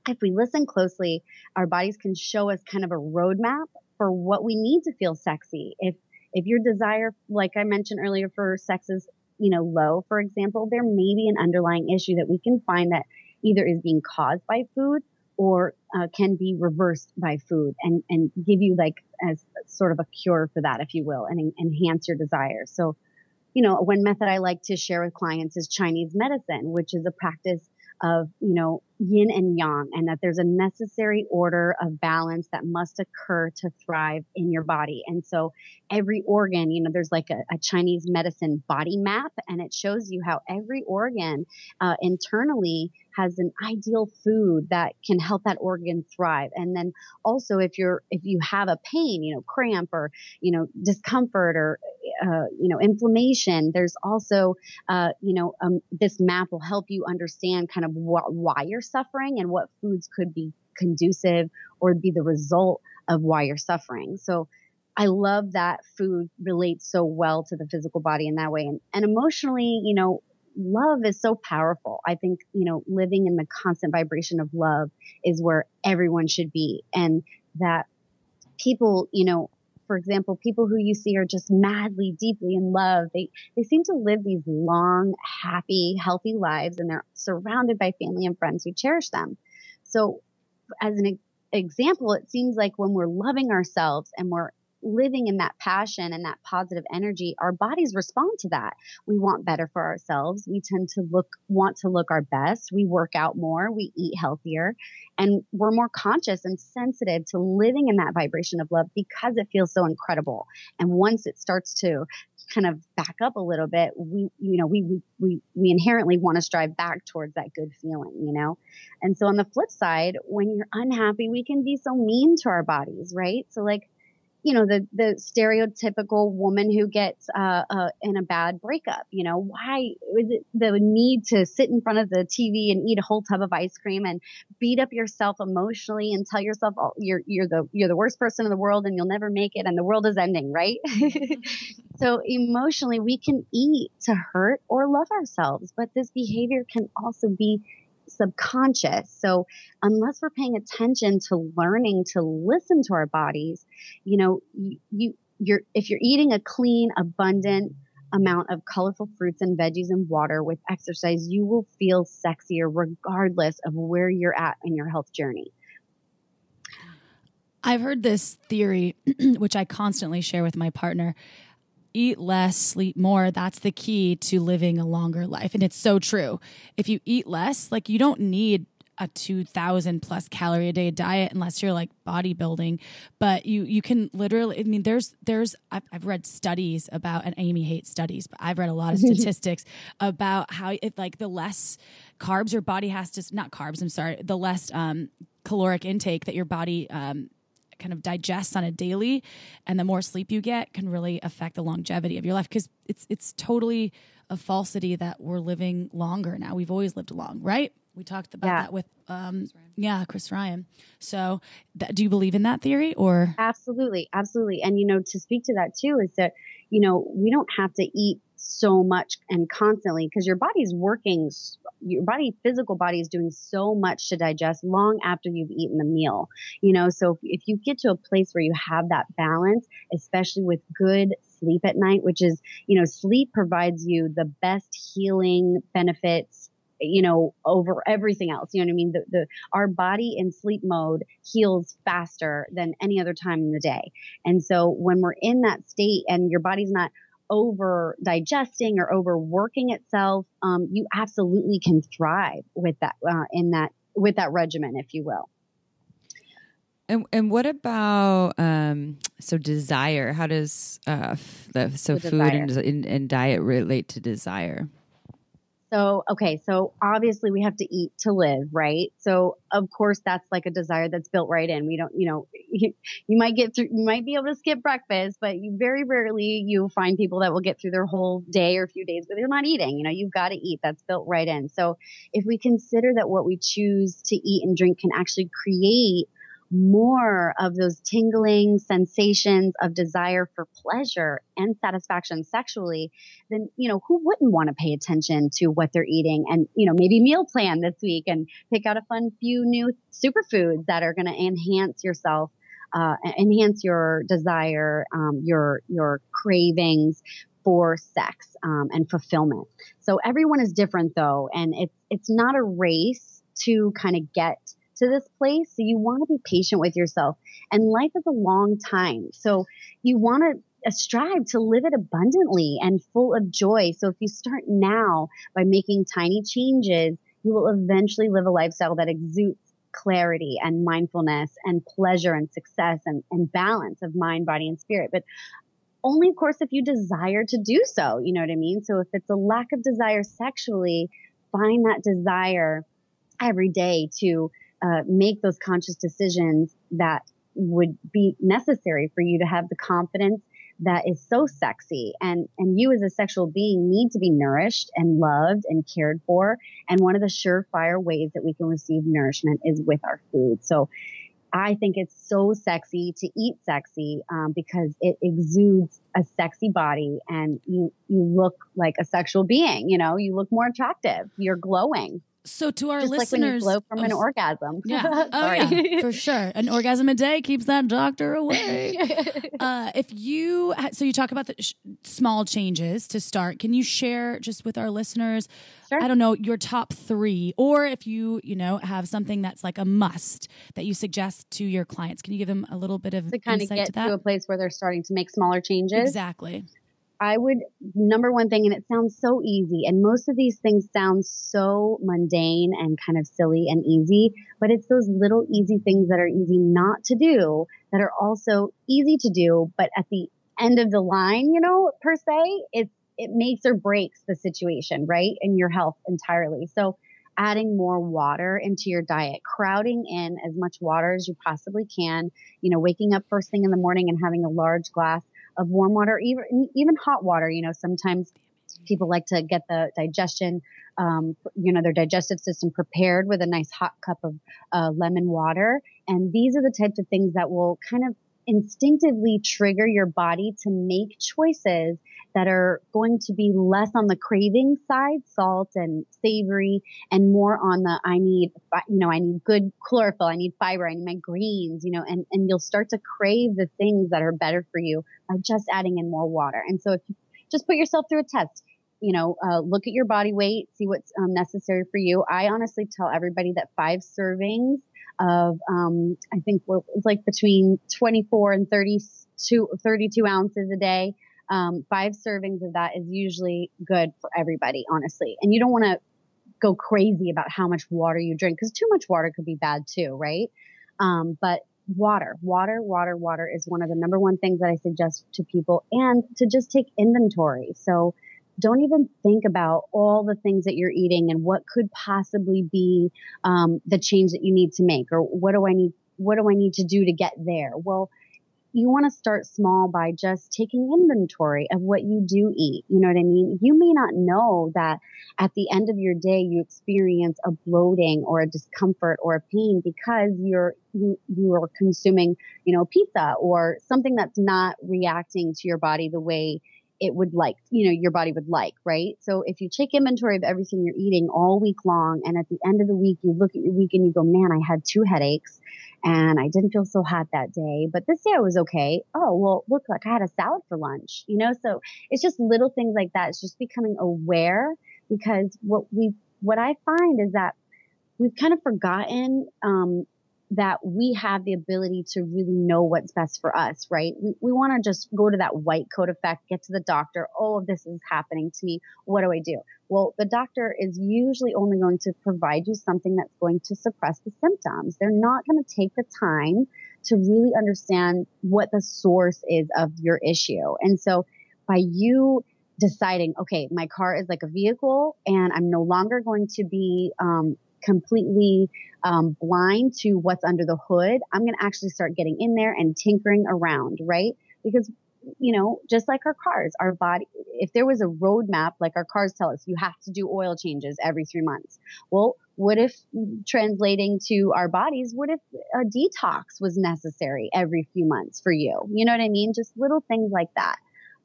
if we listen closely, our bodies can show us kind of a roadmap for what we need to feel sexy. If if your desire, like I mentioned earlier, for sex is you know low, for example, there may be an underlying issue that we can find that either is being caused by food or uh, can be reversed by food and, and give you like as sort of a cure for that, if you will, and enhance your desire. So, you know, one method I like to share with clients is Chinese medicine, which is a practice of, you know, yin and yang and that there's a necessary order of balance that must occur to thrive in your body. And so every organ, you know, there's like a, a Chinese medicine body map and it shows you how every organ uh, internally has an ideal food that can help that organ thrive. And then also if you're, if you have a pain, you know, cramp or, you know, discomfort or, uh, you know, inflammation, there's also, uh, you know, um, this map will help you understand kind of wh- why you're suffering and what foods could be conducive or be the result of why you're suffering. So I love that food relates so well to the physical body in that way. And, and emotionally, you know, love is so powerful. I think, you know, living in the constant vibration of love is where everyone should be. And that people, you know, for example, people who you see are just madly, deeply in love, they, they seem to live these long, happy, healthy lives and they're surrounded by family and friends who cherish them. So as an example, it seems like when we're loving ourselves and we're living in that passion and that positive energy, our bodies respond to that. We want better for ourselves. We tend to look, want to look our best. We work out more. We eat healthier and we're more conscious and sensitive to living in that vibration of love because it feels so incredible. And once it starts to kind of back up a little bit, we, you know, we, we, we, we inherently want to strive back towards that good feeling, you know? And so on the flip side, when you're unhappy, we can be so mean to our bodies, right? So like, you know the the stereotypical woman who gets uh, uh, in a bad breakup. You know why is it the need to sit in front of the TV and eat a whole tub of ice cream and beat up yourself emotionally and tell yourself oh, you're you're the you're the worst person in the world and you'll never make it and the world is ending, right? <laughs> so emotionally we can eat to hurt or love ourselves, but this behavior can also be subconscious. So unless we're paying attention to learning to listen to our bodies, you know, you, you you're if you're eating a clean, abundant amount of colorful fruits and veggies and water with exercise, you will feel sexier regardless of where you're at in your health journey. I've heard this theory, <clears throat> which I constantly share with my partner, eat less, sleep more. That's the key to living a longer life. And it's so true. If you eat less, like you don't need a 2000 plus calorie a day diet unless you're like bodybuilding but you you can literally i mean there's there's i've, I've read studies about and amy hates studies but i've read a lot of <laughs> statistics about how it like the less carbs your body has to not carbs i'm sorry the less um caloric intake that your body um kind of digests on a daily and the more sleep you get can really affect the longevity of your life because it's it's totally a falsity that we're living longer now. We've always lived long right? We talked about yeah. that with um chris yeah chris ryan. So th- do you believe in that theory or? Absolutely absolutely. And you know to speak to that too is that you know we don't have to eat so much and constantly because your body's working your body physical body is doing so much to digest long after you've eaten the meal you know so if, if you get to a place where you have that balance especially with good sleep at night which is you know sleep provides you the best healing benefits you know, over everything else. You know what I mean? The, the, our body in sleep mode heals faster than any other time in the day. And so when we're in that state and your body's not over digesting or overworking itself, um, you absolutely can thrive with that uh, in that with that regimen, if you will. And and what about um, so desire? How does uh, the, so food and, and, and diet relate to desire? So, okay, so obviously we have to eat to live, right? So, of course, that's like a desire that's built right in. We don't, you know, you, <laughs> you might get through, you might be able to skip breakfast, but you very rarely you find people that will get through their whole day or few days, but they're not eating. You know, you've got to eat. That's built right in. So, if we consider that what we choose to eat and drink can actually create more of those tingling sensations of desire for pleasure and satisfaction sexually, then, you know, who wouldn't want to pay attention to what they're eating and, you know, maybe meal plan this week and pick out a fun few new superfoods that are going to enhance yourself, uh, enhance your desire, um, your, your cravings for sex, um, and fulfillment. So everyone is different though. And it's, it's not a race to kind of get to this place. So you want to be patient with yourself. And life is a long time. So you want to uh, strive to live it abundantly and full of joy. So if you start now by making tiny changes, you will eventually live a lifestyle that exudes clarity and mindfulness and pleasure and success and, and balance of mind, body, and spirit. But only, of course, if you desire to do so. You know what I mean? So if it's a lack of desire sexually, find that desire every day to uh, make those conscious decisions that would be necessary for you to have the confidence that is so sexy and and you as a sexual being need to be nourished and loved and cared for and one of the surefire ways that we can receive nourishment is with our food so I think it's so sexy to eat sexy um, because it exudes a sexy body and you you look like a sexual being. You know, you look more attractive. You're glowing. So to our Just like when you listeners, float from an oh, orgasm. yeah, <laughs> oh yeah, <laughs> for sure. An orgasm a day keeps that doctor away. <laughs> Uh, if you so you talk about the sh- small changes to start, can you share just with our listeners? Sure. I don't know your top three, or if you you know have something that's like a must that you suggest to your clients, can you give them a little bit of to kind of get to to, a place where they're starting to make smaller changes. exactly. I would number one thing, and it sounds so easy, and most of these things sound so mundane and kind of silly and easy, but it's those little easy things that are easy not to do that are also easy to do, but at the end of the line, you know, per se, it's it makes or breaks the situation, right? And your health entirely. So adding more water into your diet, crowding in as much water as you possibly can, you know, waking up first thing in the morning and having a large glass of warm water, even even hot water. You know, sometimes people like to get the digestion, um, you know, their digestive system prepared with a nice hot cup of uh, lemon water. And these are the types of things that will kind of instinctively trigger your body to make choices that are going to be less on the craving side, salt and savory, and more on the I need, you know, I need good chlorophyll, I need fiber, I need my greens, you know, and, and you'll start to crave the things that are better for you by just adding in more water. And so if you just put yourself through a test, you know, uh, look at your body weight, see what's um, necessary for you. I honestly tell everybody that five servings of, um, I think it's like between 24 and 32, 32 ounces a day. Um, five servings of that is usually good for everybody, honestly. And you don't want to go crazy about how much water you drink because too much water could be bad too, right? Um, but water, water, water, water is one of the number one things that I suggest to people and to just take inventory. So don't even think about all the things that you're eating and what could possibly be um, the change that you need to make or what do I need, what do I need to do to get there? Well, you want to start small by just taking inventory of what you do eat. You know what I mean? You may not know that at the end of your day you experience a bloating or a discomfort or a pain because you're you you are consuming, you know, pizza or something that's not reacting to your body the way it would like, you know, your body would like, right? So if you take inventory of everything you're eating all week long and at the end of the week you look at your week and you go, "Man, I had two headaches." and I didn't feel so hot that day, but this day I was okay. Oh, well, look, like I had a salad for lunch, you know? So it's just little things like that. It's just becoming aware because what we, what I find is that we've kind of forgotten, um, that we have the ability to really know what's best for us, right? We, we want to just go to that white coat effect, get to the doctor. Oh, this is happening to me. What do I do? Well, the doctor is usually only going to provide you something that's going to suppress the symptoms. They're not going to take the time to really understand what the source is of your issue. And so by you deciding, okay, my car is like a vehicle and I'm no longer going to be, um, completely um, blind to what's under the hood. I'm going to actually start getting in there and tinkering around, right? Because you know, just like our cars, our body, if there was a roadmap, like our cars tell us, you have to do oil changes every three months. Well, what if translating to our bodies, what if a detox was necessary every few months for you? You know what I mean? Just little things like that,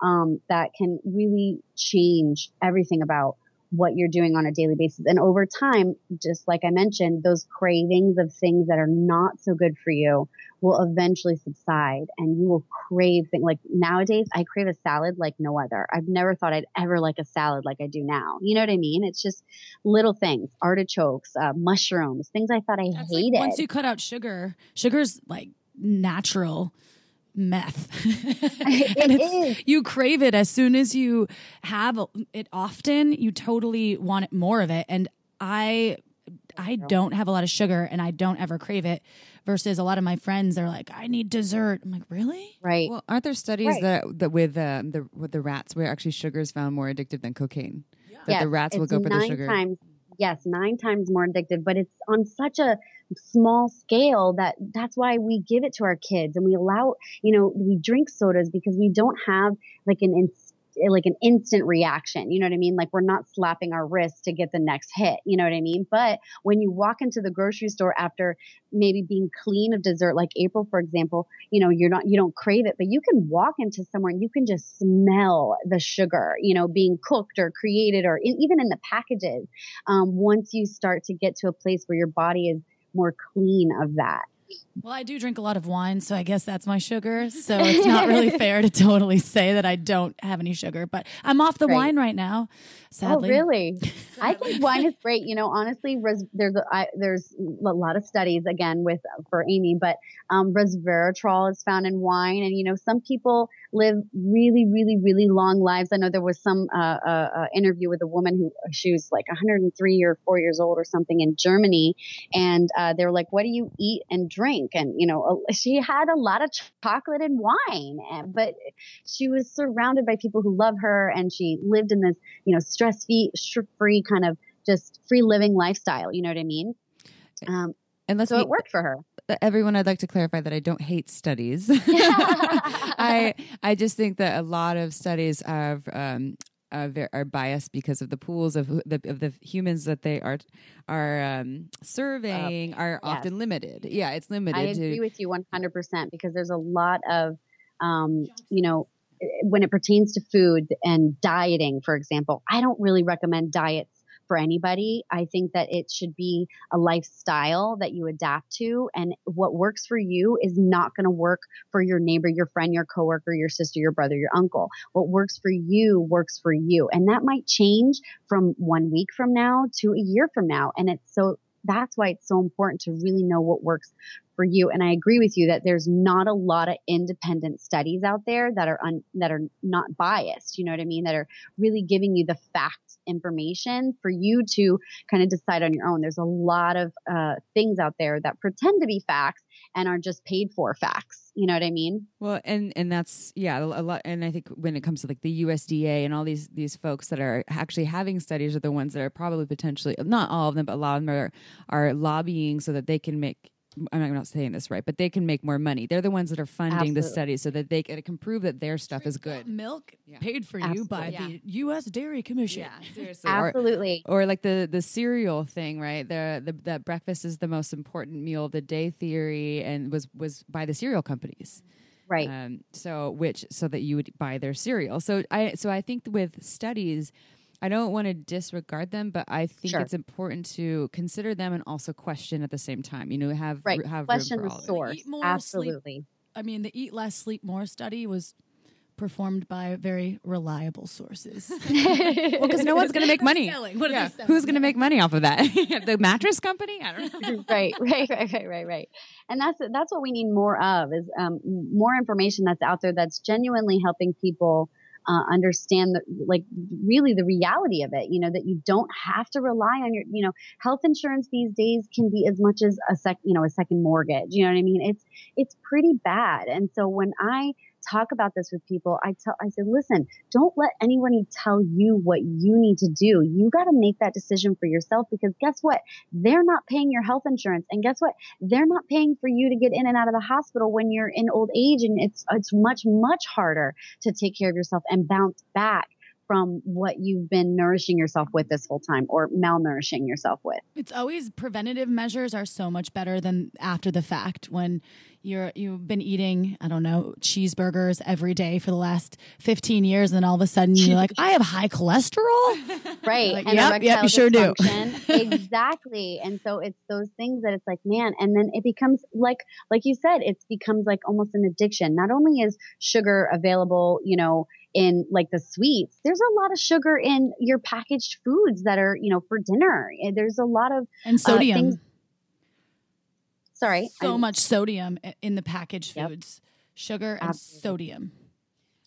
um, that can really change everything about what you're doing on a daily basis. And over time, just like I mentioned, those cravings of things that are not so good for you will eventually subside and you will crave things like nowadays I crave a salad like no other. I've never thought I'd ever like a salad like I do now. You know what I mean? It's just little things, artichokes, uh, mushrooms, things I thought I That's like hated. once you cut out sugar, sugar's like natural meth. <laughs> And it's, you crave it as soon as you have it often, you totally want more of it. And I I don't have a lot of sugar and I don't ever crave it versus a lot of my friends are like I need dessert. I'm like, "Really?" right. Well, aren't there studies Right. that that with um, the with the rats where actually sugar is found more addictive than cocaine? That yes, the rats will go for the nine sugar. Times, yes, nine times more addictive, but it's on such a small scale that that's why we give it to our kids and we allow, you know, we drink sodas because we don't have like an ins- eh, like an instant reaction. You know what I mean? Like we're not slapping our wrist to get the next hit. You know what I mean? But when you walk into the grocery store after maybe being clean of dessert, like April, for example, you know, you're not, you don't crave it, but you can walk into somewhere and you can just smell the sugar, you know, being cooked or created or even in the packages. Um, once you start to get to a place where your body is more clean of that. Well, I do drink a lot of wine, so I guess that's my sugar. So it's not really <laughs> fair to totally say that I don't have any sugar, but I'm off the right. wine right now. Sadly. Oh, really? I think wine is great. You know, honestly, res- there's a, I, there's a lot of studies again with for Amy, but um, resveratrol is found in wine, and you know, some people live really, really, really long lives. I know there was some uh, uh, uh, interview with a woman who she was like 103 or four years old or something in Germany, and uh, they were like, "What do you eat and drink?" And you know, she had a lot of chocolate and wine, and, but she was surrounded by people who love her, and she lived in this, you know stress free kind of just free living lifestyle. You know what I mean? Um, and let's so it worked for her. Everyone, I'd like to clarify that I don't hate studies. <laughs> <laughs> I I just think that a lot of studies have um, are biased because of the pools of the of the humans that they are are um, surveying uh, are yes. often limited. Yeah, it's limited. I agree to, with you one hundred percent because there's a lot of um, you know when it pertains to food and dieting, for example, I don't really recommend diets for anybody. I think that it should be a lifestyle that you adapt to. And what works for you is not going to work for your neighbor, your friend, your coworker, your sister, your brother, your uncle. What works for you works for you. And that might change from one week from now to a year from now. And it's so that's why it's so important to really know what works for you. And I agree with you that there's not a lot of independent studies out there that are un, that are not biased. You know what I mean? That are really giving you the fact information for you to kind of decide on your own. There's a lot of uh, things out there that pretend to be facts and are just paid for facts. You know what I mean? Well, and and that's yeah, a lot. And I think when it comes to like the USDA and all these these folks that are actually having studies are the ones that are probably potentially not all of them, but a lot of them are are lobbying so that they can make I'm not saying this right, but they can make more money. They're the ones that are funding Absolutely. the study so that they can, prove that their stuff is good. Milk yeah. paid for Absolutely. you by yeah. the U.S. Dairy Commission. Yeah, <laughs> seriously. Absolutely. Or, or, like the the cereal thing, right? The, the that breakfast is the most important meal of the day theory, and was was by the cereal companies. Right. Um, so which so that you would buy their cereal. So I so I think with studies I don't want to disregard them, but I think sure. it's important to consider them and also question at the same time. You know, have right. have question the source. Absolutely. Sleep. I mean, the Eat Less, Sleep More study was performed by very reliable sources. <laughs> <laughs> well, because no one's going to make money. Yeah. Who's going to make <laughs> money off of that? the mattress company? I don't know. right, right, right, right, right, right. And that's that's what we need more of is um, more information that's out there that's genuinely helping people uh, understand that like really the reality of it you know that you don't have to rely on your you know health insurance these days can be as much as a sec you know a second mortgage you know what i mean? It's it's pretty bad. And so when i talk about this with people, I tell, I said, listen, don't let anybody tell you what you need to do. You got to make that decision for yourself because guess what? They're not paying your health insurance. And guess what? They're not paying for you to get in and out of the hospital when you're in old age. And it's, it's much, much harder to take care of yourself and bounce back from what you've been nourishing yourself with this whole time or malnourishing yourself with. It's always preventative measures are so much better than after the fact. When you're you've been eating I don't know cheeseburgers every day for the last 15 years and then all of a sudden you're like I have high cholesterol? <laughs> Right. Like, and yep, yep you sure do. <laughs> exactly. And so it's those things that it's like man and then it becomes like like you said it becomes like almost an addiction. Not only is sugar available you know in like the sweets there's a lot of sugar in your packaged foods that are you know for dinner there's a lot of and sodium uh, things, sorry. So I'm, much sodium in the packaged yep. foods, sugar and Absolutely. sodium.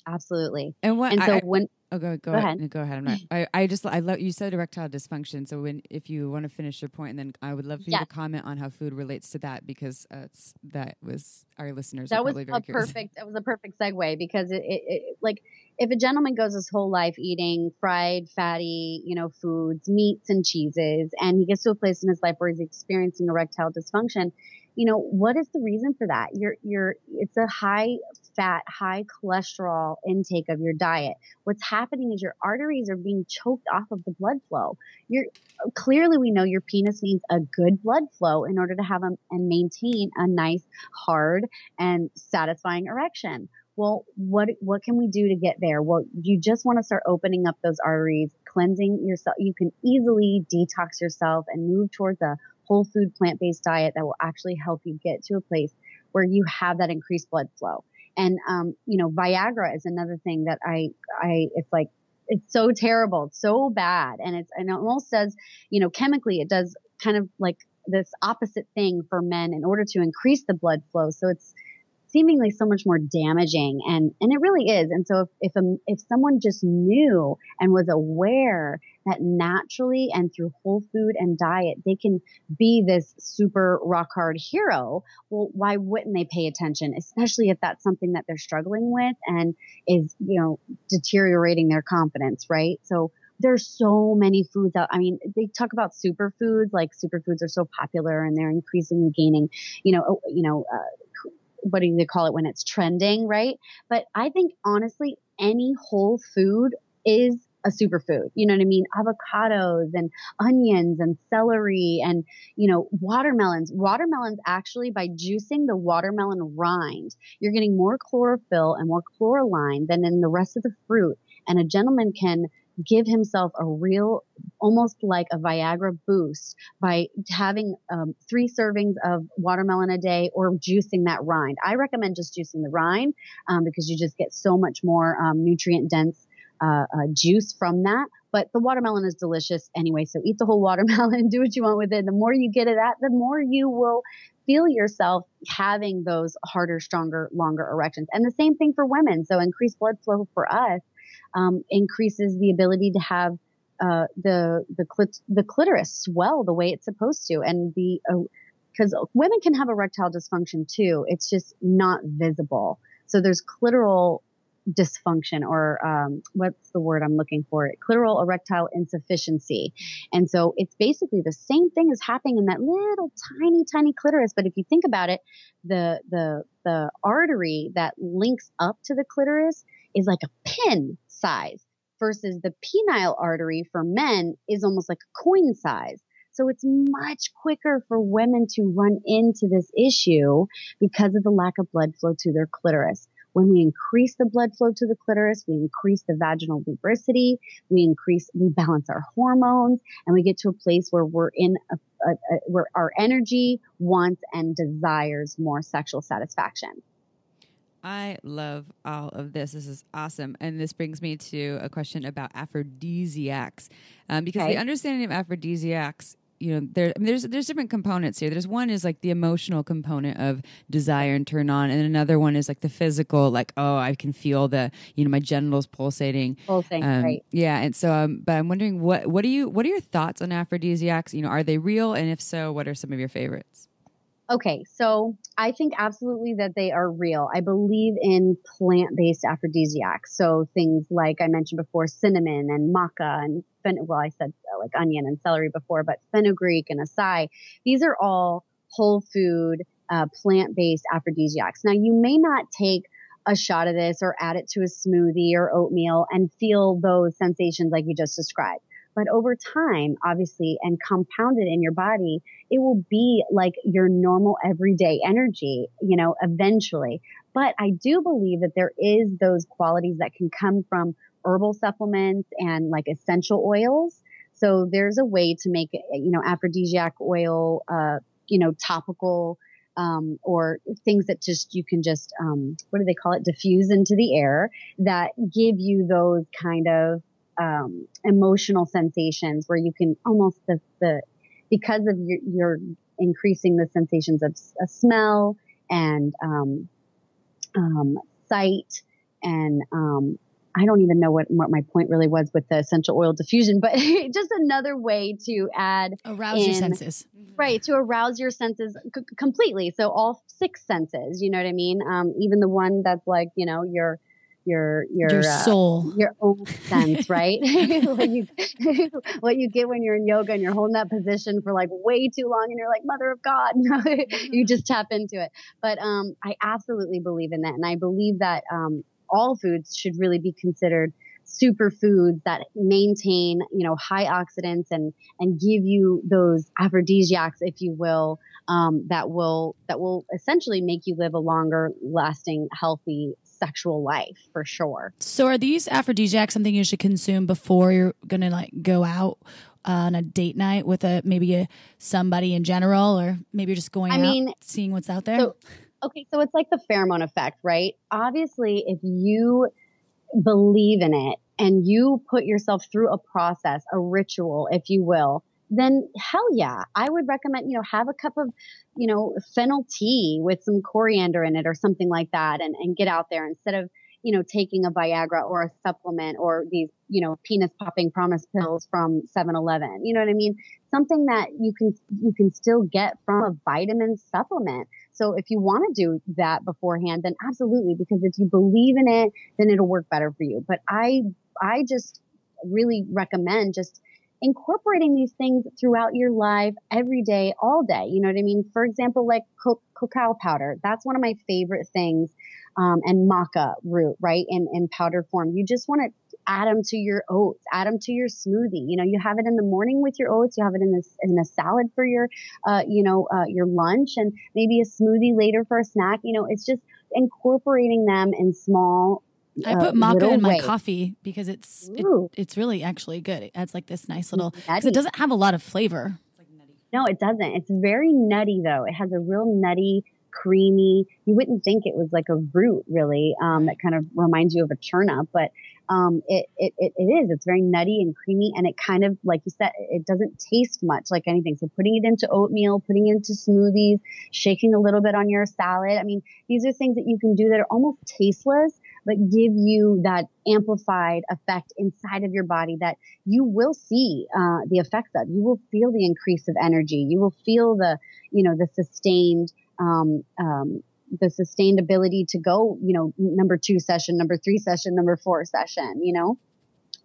Absolutely. And what? And so I, when oh go go, go ahead. ahead. go ahead. I'm not. <laughs> I, I just I love you said erectile dysfunction. So when if you want to finish your point, and then I would love for you to comment on how food relates to that because uh, that was our listeners. That was a curious. perfect. That was a perfect segue because it, it, it like if a gentleman goes his whole life eating fried, fatty, you know, foods, meats and cheeses, and he gets to a place in his life where he's experiencing erectile dysfunction, you know, what is the reason for that? You're, you're, it's a high fat, high cholesterol intake of your diet. What's happening is your arteries are being choked off of the blood flow. You're clearly we know your penis needs a good blood flow in order to have a, and maintain a nice, hard, and satisfying erection. Well, what what can we do to get there? Well, you just want to start opening up those arteries, cleansing yourself. You can easily detox yourself and move towards a whole food plant based diet that will actually help you get to a place where you have that increased blood flow. And um, you know, Viagra is another thing that I I it's like it's so terrible, it's so bad, and it's and it almost says you know chemically it does kind of like this opposite thing for men in order to increase the blood flow. So it's seemingly so much more damaging and and it really is and so if if, a, if someone just knew and was aware that naturally and through whole food and diet they can be this super rock hard hero well why wouldn't they pay attention especially if that's something that they're struggling with and is you know deteriorating their confidence right so there's so many foods out. I mean, they talk about superfoods, like superfoods are so popular and they're increasingly gaining, you know, you know, uh, what do they call it when it's trending, right? But I think honestly, any whole food is a superfood. You know what I mean? Avocados and onions and celery and, you know, watermelons. Watermelons actually, by juicing the watermelon rind, you're getting more chlorophyll and more chloroline than in the rest of the fruit. And a gentleman can give himself a real, almost like a Viagra boost by having um, three servings of watermelon a day or juicing that rind. I recommend just juicing the rind um, because you just get so much more um, nutrient dense uh, uh, juice from that. But the watermelon is delicious anyway. So eat the whole <laughs> watermelon, do what you want with it. The more you get it at, the more you will feel yourself having those harder, stronger, longer erections. And the same thing for women. So increased blood flow for us um, increases the ability to have uh, the the clit- the clitoris swell the way it's supposed to, and be because uh, women can have erectile dysfunction too. It's just not visible. So there's clitoral dysfunction or um, what's the word I'm looking for? Clitoral erectile insufficiency. And so it's basically the same thing is happening in that little tiny, tiny clitoris. But if you think about it, the the the artery that links up to the clitoris is like a pin size versus the penile artery for men is almost like a coin size. So it's much quicker for women to run into this issue because of the lack of blood flow to their clitoris. When we increase the blood flow to the clitoris, we increase the vaginal lubricity, we increase, we balance our hormones, and we get to a place where we're in a, a, a where our energy wants and desires more sexual satisfaction. I love all of this. This is awesome. And this brings me to a question about aphrodisiacs. Um, because okay. the understanding of aphrodisiacs you know there I mean, there's there's different components here there's one is like the emotional component of desire and turn on and another one is like the physical like oh i can feel the you know my genitals pulsating pulsating um, right yeah and so um but i'm wondering what what do you what are your thoughts on aphrodisiacs you know are they real and if so what are some of your favorites Okay, so I think absolutely that they are real. I believe in plant based aphrodisiacs. So things like I mentioned before, cinnamon and maca and fen- well, I said uh, like onion and celery before, but fenugreek and acai. These are all whole food, uh, plant based aphrodisiacs. Now, you may not take a shot of this or add it to a smoothie or oatmeal and feel those sensations like you just described. But over time, obviously, and compounded in your body, it will be like your normal everyday energy, you know, eventually. But I do believe that there is those qualities that can come from herbal supplements and like essential oils. So there's a way to make, you know, aphrodisiac oil, uh, you know, topical, um, or things that just you can just um, what do they call it diffuse into the air that give you those kind of um, emotional sensations where you can almost the, the because of your, your increasing the sensations of a smell and um, um, sight and um, I don't even know what, what my point really was with the essential oil diffusion, but <laughs> just another way to add arouse in, your senses, right? To arouse your senses c- completely. So all six senses, you know what I mean? Um, even the one that's like, you know, your your your Your uh, soul. your own sense, <laughs> right? <laughs> what you <laughs> what you get when you're in yoga and you're holding that position for like way too long and you're like, Mother of God. you just tap into it. But um I absolutely believe in that. And I believe that um all foods should really be considered superfoods that maintain, you know, high oxidants and and give you those aphrodisiacs, if you will, um, that will that will essentially make you live a longer lasting, healthy sexual life for sure. So are these aphrodisiacs something you should consume before you're gonna like go out uh, on a date night with a maybe a somebody in general, or maybe you're just going I out mean, seeing what's out there? So, okay, so it's like the pheromone effect, right? Obviously, if you believe in it and you put yourself through a process, a ritual, if you will, then hell yeah, I would recommend, you know, have a cup of, you know, fennel tea with some coriander in it or something like that and, and get out there instead of, you know, taking a Viagra or a supplement or these, you know, penis popping promise pills from 7-Eleven. You know what I mean? Something that you can, you can still get from a vitamin supplement. So if you want to do that beforehand, then absolutely, because if you believe in it, then it'll work better for you. But I, I just really recommend just incorporating these things throughout your life every day, all day. You know what I mean? For example, like co- cacao powder. That's one of my favorite things. Um, and maca root, right? In, in powder form. You just want to add them to your oats, add them to your smoothie. You know, you have it in the morning with your oats. You have it in this, in a salad for your, uh, you know, uh, your lunch and maybe a smoothie later for a snack. You know, it's just incorporating them in small I uh, put maca in my ways. coffee because it's it, it's really actually good. It adds like this nice little because it doesn't have a lot of flavor. No, it doesn't. It's very nutty though. It has a real nutty, creamy. You wouldn't think it was like a root really. Um, that kind of reminds you of a turnip, but um, it, it it it is. It's very nutty and creamy, and it kind of like you said, it doesn't taste much like anything. So putting it into oatmeal, putting it into smoothies, shaking a little bit on your salad. I mean, these are things that you can do that are almost tasteless but give you that amplified effect inside of your body that you will see uh, the effects of. You will feel the increase of energy. You will feel the, you know, the sustained, um, um, the sustained ability to go, you know, number two session, number three session, number four session, you know.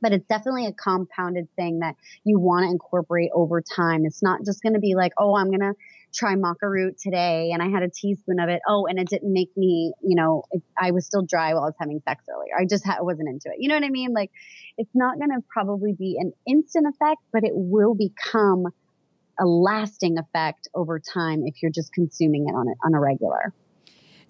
But it's definitely a compounded thing that you want to incorporate over time. It's not just going to be like, oh, I'm going to try maca root today and I had a teaspoon of it. Oh, and it didn't make me, you know, it, I was still dry while I was having sex earlier. I just ha- wasn't into it. You know what I mean? Like it's not going to probably be an instant effect, but it will become a lasting effect over time if you're just consuming it on a, on a regular.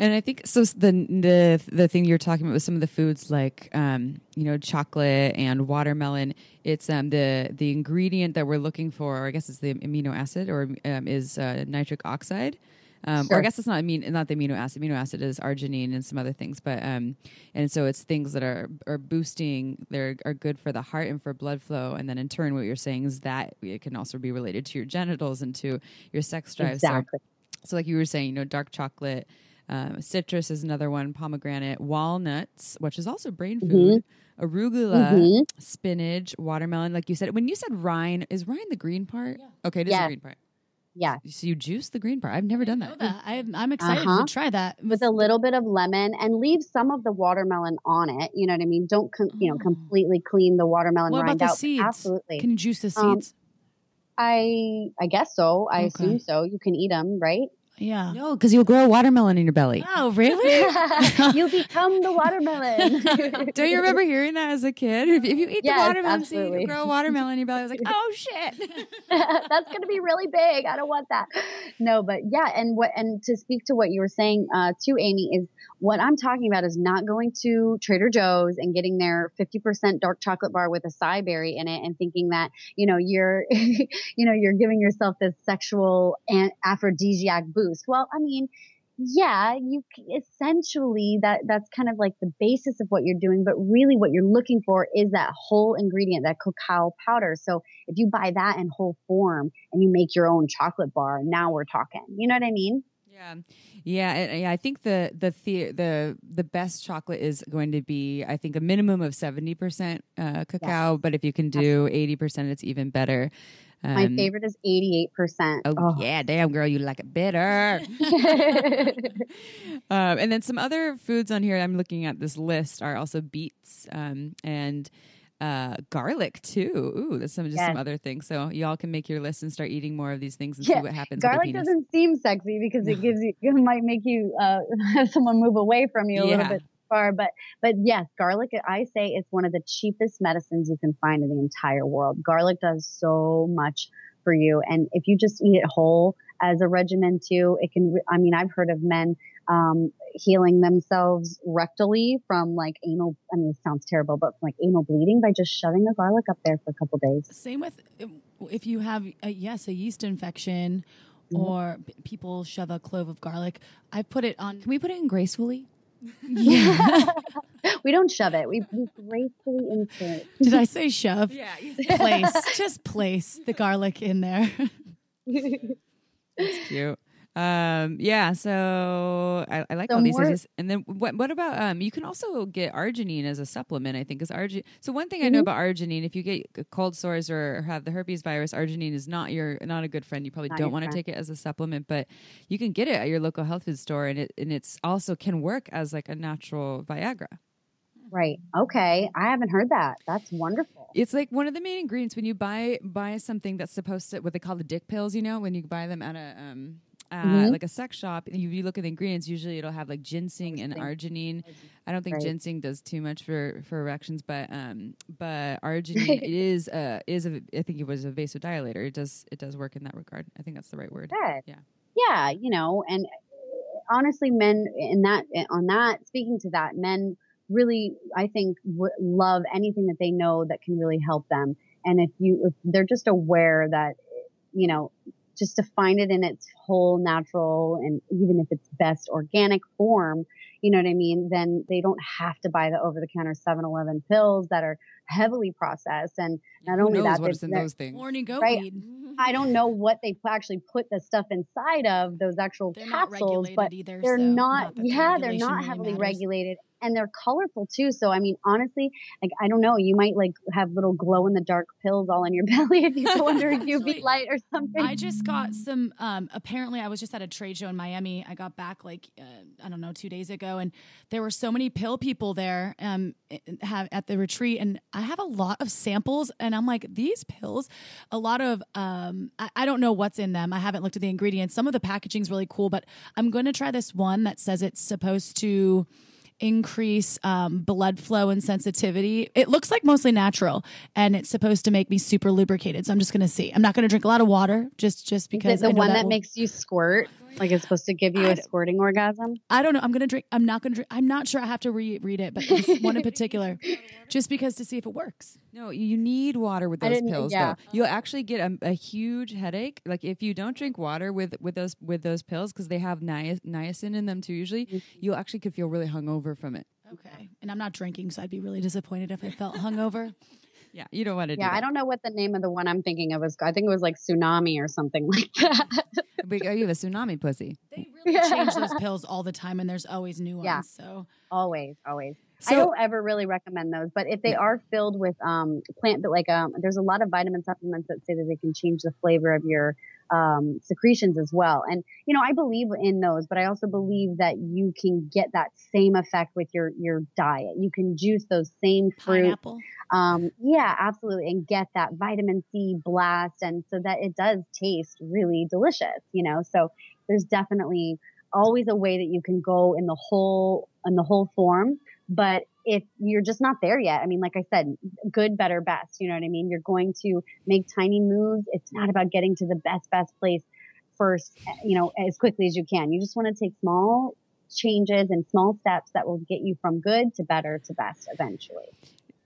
And I think so. The the the thing you're talking about with some of the foods like um, you know chocolate and watermelon. It's um the the ingredient that we're looking for. Or I guess it's the amino acid or um, is uh, nitric oxide. Um, Or I guess it's not amino, not the amino acid. Amino acid is arginine and some other things, but um, and so it's things that are are boosting. They're are good for the heart and for blood flow, and then in turn, what you're saying is that it can also be related to your genitals and to your sex drive. So Exactly. so, like you were saying, you know, dark chocolate, um, citrus is another one, pomegranate, walnuts, which is also brain food, arugula, Mhm. spinach, watermelon. Like you said, when you said rind, is rind the green part? Yeah. Okay, it is the green part. Yeah. So you juice the green part. I've never done that. that. I'm, I'm excited Uh-huh. to try that. With a little bit of lemon and leave some of the watermelon on it. You know what I mean? Don't, com- you know, Oh. completely clean the watermelon what about rind the out. seeds? Absolutely. Can you juice the Um, seeds? I, I guess so. I Okay. assume so. You can eat them, right? Yeah. No, because you'll grow a watermelon in your belly. Oh, really? <laughs> you'll become the <laughs> watermelon. Don't you remember hearing that as a kid? If, if you eat Yes, the watermelon seed, absolutely. you grow a watermelon in your belly. I was like, oh shit. <laughs> That's going to be really big. I don't want that. No, but yeah, and what and to speak to what you were saying uh, too, Amy, is what I'm talking about is not going to Trader Joe's and getting their 50% dark chocolate bar with acai berry in it and thinking that you know you're <laughs> you know you're giving yourself this sexual aphrodisiac boost. Well, I mean. Yeah, you essentially that that's kind of like the basis of what you're doing, but really what you're looking for is that whole ingredient, that cacao powder. So if you buy that in whole form and you make your own chocolate bar, now we're talking. You know what I mean? Yeah, yeah, yeah. I think the the the the the best chocolate is going to be, I think, a minimum of seventy percent uh, cacao. But if you can do eighty percent, it's even better. Um, My favorite is 88%. Oh, oh, yeah. Damn, girl, you like it bitter. <laughs> <laughs> um, and then some other foods on here I'm looking at this list are also beets um, and uh, garlic too. Ooh, that's some just yes. some other things. So y'all can make your list and start eating more of these things and yeah. see what happens. Garlic doesn't seem sexy because it gives you it might make you uh, have <laughs> someone move away from you a yeah. little bit far. But but yes, garlic. I say it's one of the cheapest medicines you can find in the entire world. Garlic does so much for you, and if you just eat it whole as a regimen too, it can. I mean, I've heard of men um, healing themselves rectally from like anal. I mean, it sounds terrible, but like anal bleeding by just shoving the garlic up there for a couple days. Same with if you have a, yes a yeast infection. Mm-hmm. Or people shove a clove of garlic. I put it on. Can we put it in gracefully? Yeah. <laughs> we don't shove it. We, we gracefully insert. <laughs> Did I say shove? Yeah. <laughs> Place. Just place the garlic in there. That's cute. Um, yeah, so I, I like so all these things. And then what what about um you can also get arginine as a supplement, I think is arginine. So one thing mm-hmm. I know mm-hmm. about arginine, if you get cold sores or have the herpes virus, arginine is not your not a good friend. You probably not don't want to take it as a supplement, but you can get it at your local health food store and it and it's also can work as like a natural Viagra. Right. Okay. I haven't heard that. That's wonderful. It's like one of the main ingredients when you buy buy something that's supposed to what they call the dick pills, you know, when you buy them at a um uh, mm-hmm. like a sex shop, you, you look at the ingredients, usually it'll have like ginseng and arginine. I don't think right. ginseng does too much for, for erections, but um, but <laughs> arginine is uh is a I think it was a vasodilator. It does it does work in that regard. I think that's the right word. Good. Yeah. Yeah, you know, and honestly, men in that on that speaking to that, men really I think w- love anything that they know that can really help them. And if you if they're just aware that you know just to find it in its whole natural and even if it's best organic form, you know what I mean, then they don't have to buy the over the counter 7 Eleven pills that are heavily processed. And not Who only that, what's in those things. Horny goat right? weed. I don't know <laughs> what they actually put the stuff inside of those actual they're capsules, but either, they're so not. not yeah, they're not really heavily matters. regulated, and they're colorful too. So I mean, honestly, like I don't know, you might like have little glow in the dark pills all in your <laughs> belly if you go under UV <laughs> light or something. I just got some. Um, apparently, I was just at a trade show in Miami. I got back like uh, I don't know two days ago, and there were so many pill people there um, have at the retreat, and I have a lot of samples, and I'm like, these pills, a lot of um, I, I don't know what's in them. I haven't looked at the ingredients. Some of the packaging's really cool, but I'm going to try this one that says it's supposed to increase um, blood flow and sensitivity. It looks like mostly natural, and it's supposed to make me super lubricated. So I'm just going to see. I'm not going to drink a lot of water, just just because. It the one that, that will... makes you squirt? Like it's supposed to give you I, a squirting orgasm? I don't know. I'm gonna drink. I'm not gonna drink. I'm not sure. I have to reread it, but one in particular, <laughs> just because to see if it works. No, you need water with those pills. Yeah. Though you'll actually get a, a, huge headache. Like if you don't drink water with with those with those pills because they have niacin in them too. Usually, mm-hmm. you'll actually could feel really hungover from it. Okay, and I'm not drinking, so I'd be really disappointed if I felt hungover. <laughs> Yeah, you don't want to. Yeah, do I don't know what the name of the one I'm thinking of was. I think it was like tsunami or something <laughs> like that. but are you a tsunami pussy? They really change those <laughs> pills all the time, and there's always new ones. Yeah. So always, always. So, I don't ever really recommend those, but if they are filled with um, plant, but like um, there's a lot of vitamin supplements that say that they can change the flavor of your um, secretions as well. And you know, I believe in those, but I also believe that you can get that same effect with your your diet. You can juice those same fruit. Pineapple. Um, yeah, absolutely, and get that vitamin C blast, and so that it does taste really delicious. You know, so there's definitely always a way that you can go in the whole in the whole form but if you're just not there yet, I mean, like I said, good, better, best. You know what I mean? You're going to make tiny moves. It's not about getting to the best, best place first, you know, as quickly as you can. You just want to take small changes and small steps that will get you from good to better to best eventually.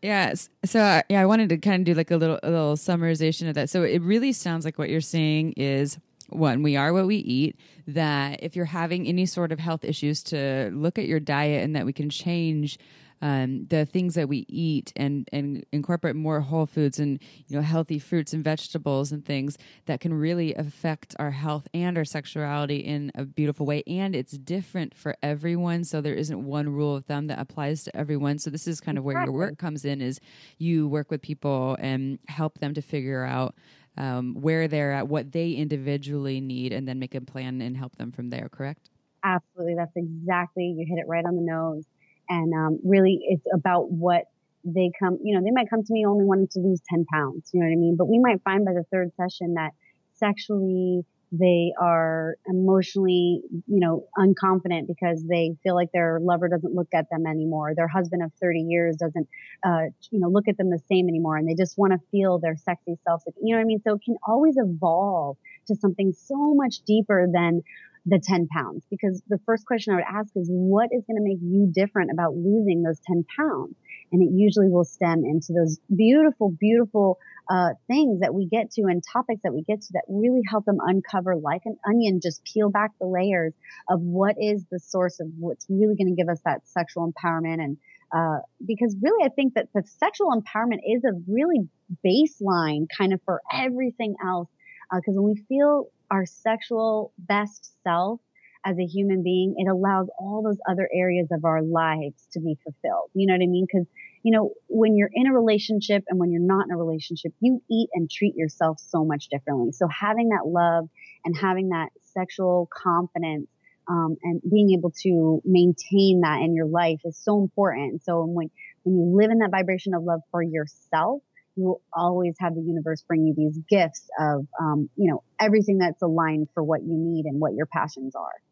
Yes. So uh, yeah, I wanted to kind of do like a little a little summarization of that. So it really sounds like what you're saying is one, we are what we eat, that if you're having any sort of health issues, to look at your diet and that we can change um, the things that we eat and and incorporate more whole foods and you know healthy fruits and vegetables and things that can really affect our health and our sexuality in a beautiful way and it's different for everyone so there isn't one rule of thumb that applies to everyone so this is kind of where your work comes in is you work with people and help them to figure out um, where they're at, what they individually need, and then make a plan and help them from there. Correct? Absolutely, that's exactly you hit it right on the nose. And um, really, it's about what they come. You know, they might come to me only wanting to lose ten pounds. You know what I mean? But we might find by the third session that sexually they are emotionally, you know, unconfident because they feel like their lover doesn't look at them anymore. Their husband of 30 years doesn't, uh, you know, look at them the same anymore. And they just want to feel their sexy self. You know what I mean? So it can always evolve to something so much deeper than the 10 pounds because the first question I would ask is what is going to make you different about losing those 10 pounds? And it usually will stem into those beautiful, beautiful uh, things that we get to and topics that we get to that really help them uncover like an onion, just peel back the layers of what is the source of what's really going to give us that sexual empowerment. And uh, because really, I think that the sexual empowerment is a really baseline kind of for everything else. Because uh, when we feel our sexual best self, as a human being, it allows all those other areas of our lives to be fulfilled. You know what I mean? Because you know, when you're in a relationship and when you're not in a relationship, you eat and treat yourself so much differently. So having that love and having that sexual confidence um, and being able to maintain that in your life is so important. So when when you live in that vibration of love for yourself, you will always have the universe bring you these gifts of um, you know everything that's aligned for what you need and what your passions are.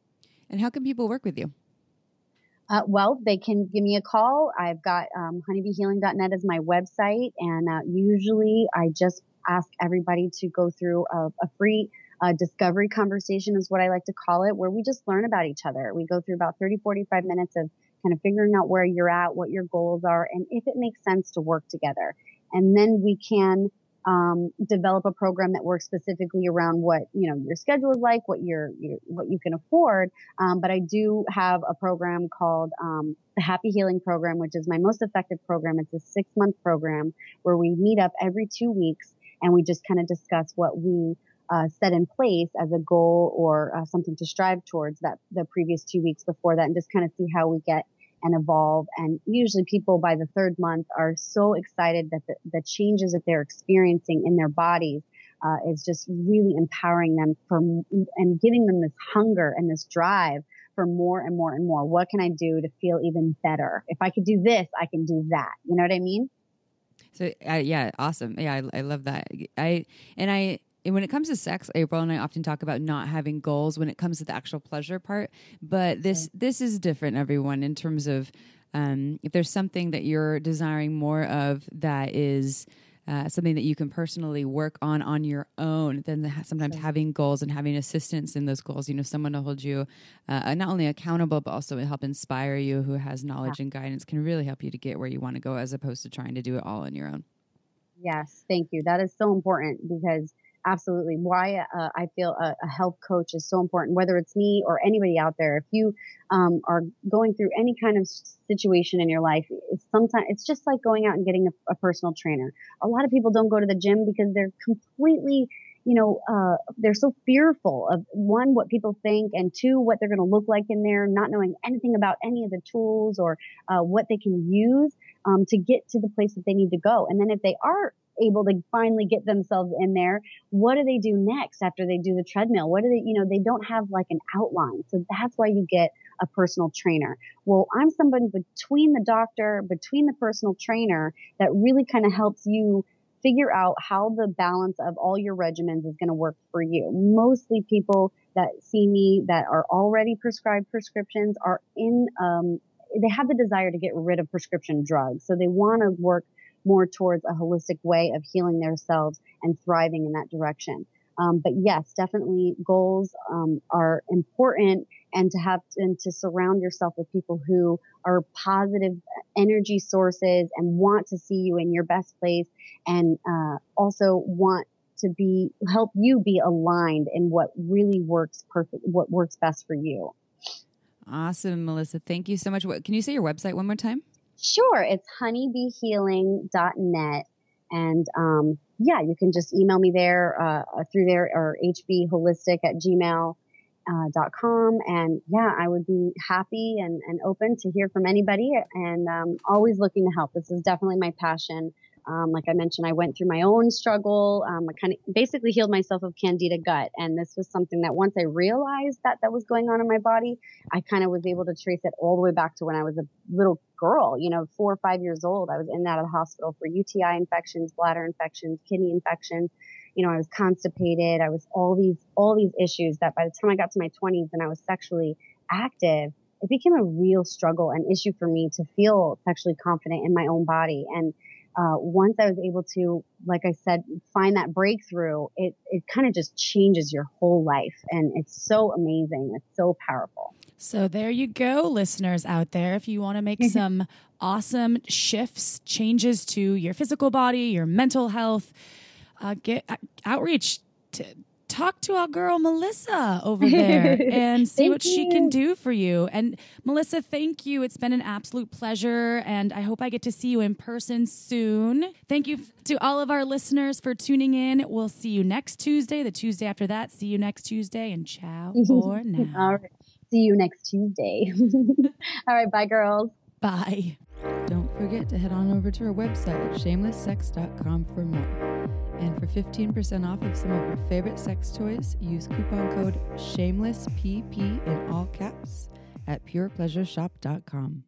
And how can people work with you? Uh, well, they can give me a call. I've got um, honeybeehealing.net as my website, and uh, usually I just ask everybody to go through a, a free uh, discovery conversation, is what I like to call it, where we just learn about each other. We go through about 30, 45 minutes of kind of figuring out where you're at, what your goals are, and if it makes sense to work together. And then we can um, develop a program that works specifically around what you know your schedule is like, what your, your what you can afford. Um, but I do have a program called um, the Happy Healing Program, which is my most effective program. It's a six month program where we meet up every two weeks and we just kind of discuss what we uh, set in place as a goal or uh, something to strive towards that the previous two weeks before that, and just kind of see how we get and evolve. And usually people by the third month are so excited that the, the changes that they're experiencing in their bodies uh, is just really empowering them for and giving them this hunger and this drive for more and more and more. What can I do to feel even better? If I could do this, I can do that. You know what I mean? So uh, yeah, awesome. Yeah, I, I love that. I and I when it comes to sex, April and I often talk about not having goals when it comes to the actual pleasure part. But this this is different, everyone, in terms of um, if there's something that you're desiring more of that is uh, something that you can personally work on on your own, then the, sometimes sure. having goals and having assistance in those goals, you know, someone to hold you uh, not only accountable but also help inspire you, who has knowledge yeah. and guidance, can really help you to get where you want to go, as opposed to trying to do it all on your own. Yes, thank you. That is so important because absolutely why uh, I feel a, a, health coach is so important, whether it's me or anybody out there. If you um, are going through any kind of situation in your life, it's sometimes it's just like going out and getting a, a, personal trainer. A lot of people don't go to the gym because they're completely, you know, uh, they're so fearful of one what people think, and two what they're going to look like in there, not knowing anything about any of the tools or uh, what they can use. Um, to get to the place that they need to go. And then if they are able to finally get themselves in there, what do they do next after they do the treadmill? What do they, you know, they don't have like an outline. So that's why you get a personal trainer. Well, I'm somebody between the doctor, between the personal trainer that really kind of helps you figure out how the balance of all your regimens is going to work for you. Mostly people that see me that are already prescribed prescriptions are in, um, they have the desire to get rid of prescription drugs. So they want to work more towards a holistic way of healing themselves and thriving in that direction. Um, but yes, definitely goals um, are important, and to have and to surround yourself with people who are positive energy sources and want to see you in your best place, and uh, also want to be help you be aligned in what really works perfect, what works best for you. Awesome, Melissa. Thank you so much. What, can you say your website one more time? Sure. It's honeybeehealing.net. And um, yeah, you can just email me there uh, uh through there or hbholistic at gmail. Uh, and yeah i would be happy and, and open to hear from anybody and um, always looking to help this is definitely my passion Um, like I mentioned, I went through my own struggle. Um, I kind of basically healed myself of candida gut. And this was something that once I realized that that was going on in my body, I kind of was able to trace it all the way back to when I was a little girl, you know, four or five years old. I was in and out of the hospital for UTI infections, bladder infections, kidney infections. You know, I was constipated. I was all these, all these issues that by the time I got to my 20s and I was sexually active, it became a real struggle and issue for me to feel sexually confident in my own body. And uh, once I was able to, like I said, find that breakthrough, it, it kind of just changes your whole life. And it's so amazing. It's so powerful. So there you go, listeners out there. If you want to make some awesome shifts, changes to your physical body, your mental health, uh, get uh, outreach to talk to our girl Melissa over there <laughs> and see what you. she can do for you. And Melissa, thank you. It's been an absolute pleasure. And I hope I get to see you in person soon. Thank you to all of our listeners for tuning in. We'll see you next Tuesday, the Tuesday after that. See you next Tuesday and ciao <laughs> for now. all right. See you next Tuesday. <laughs> all right. Bye, girls. Bye. Don't forget to head on over to our website at shamelesssex.com for more. And for 15% off of some of your favorite sex toys, use coupon code SHAMELESSPP in all caps at purepleasureshop.com.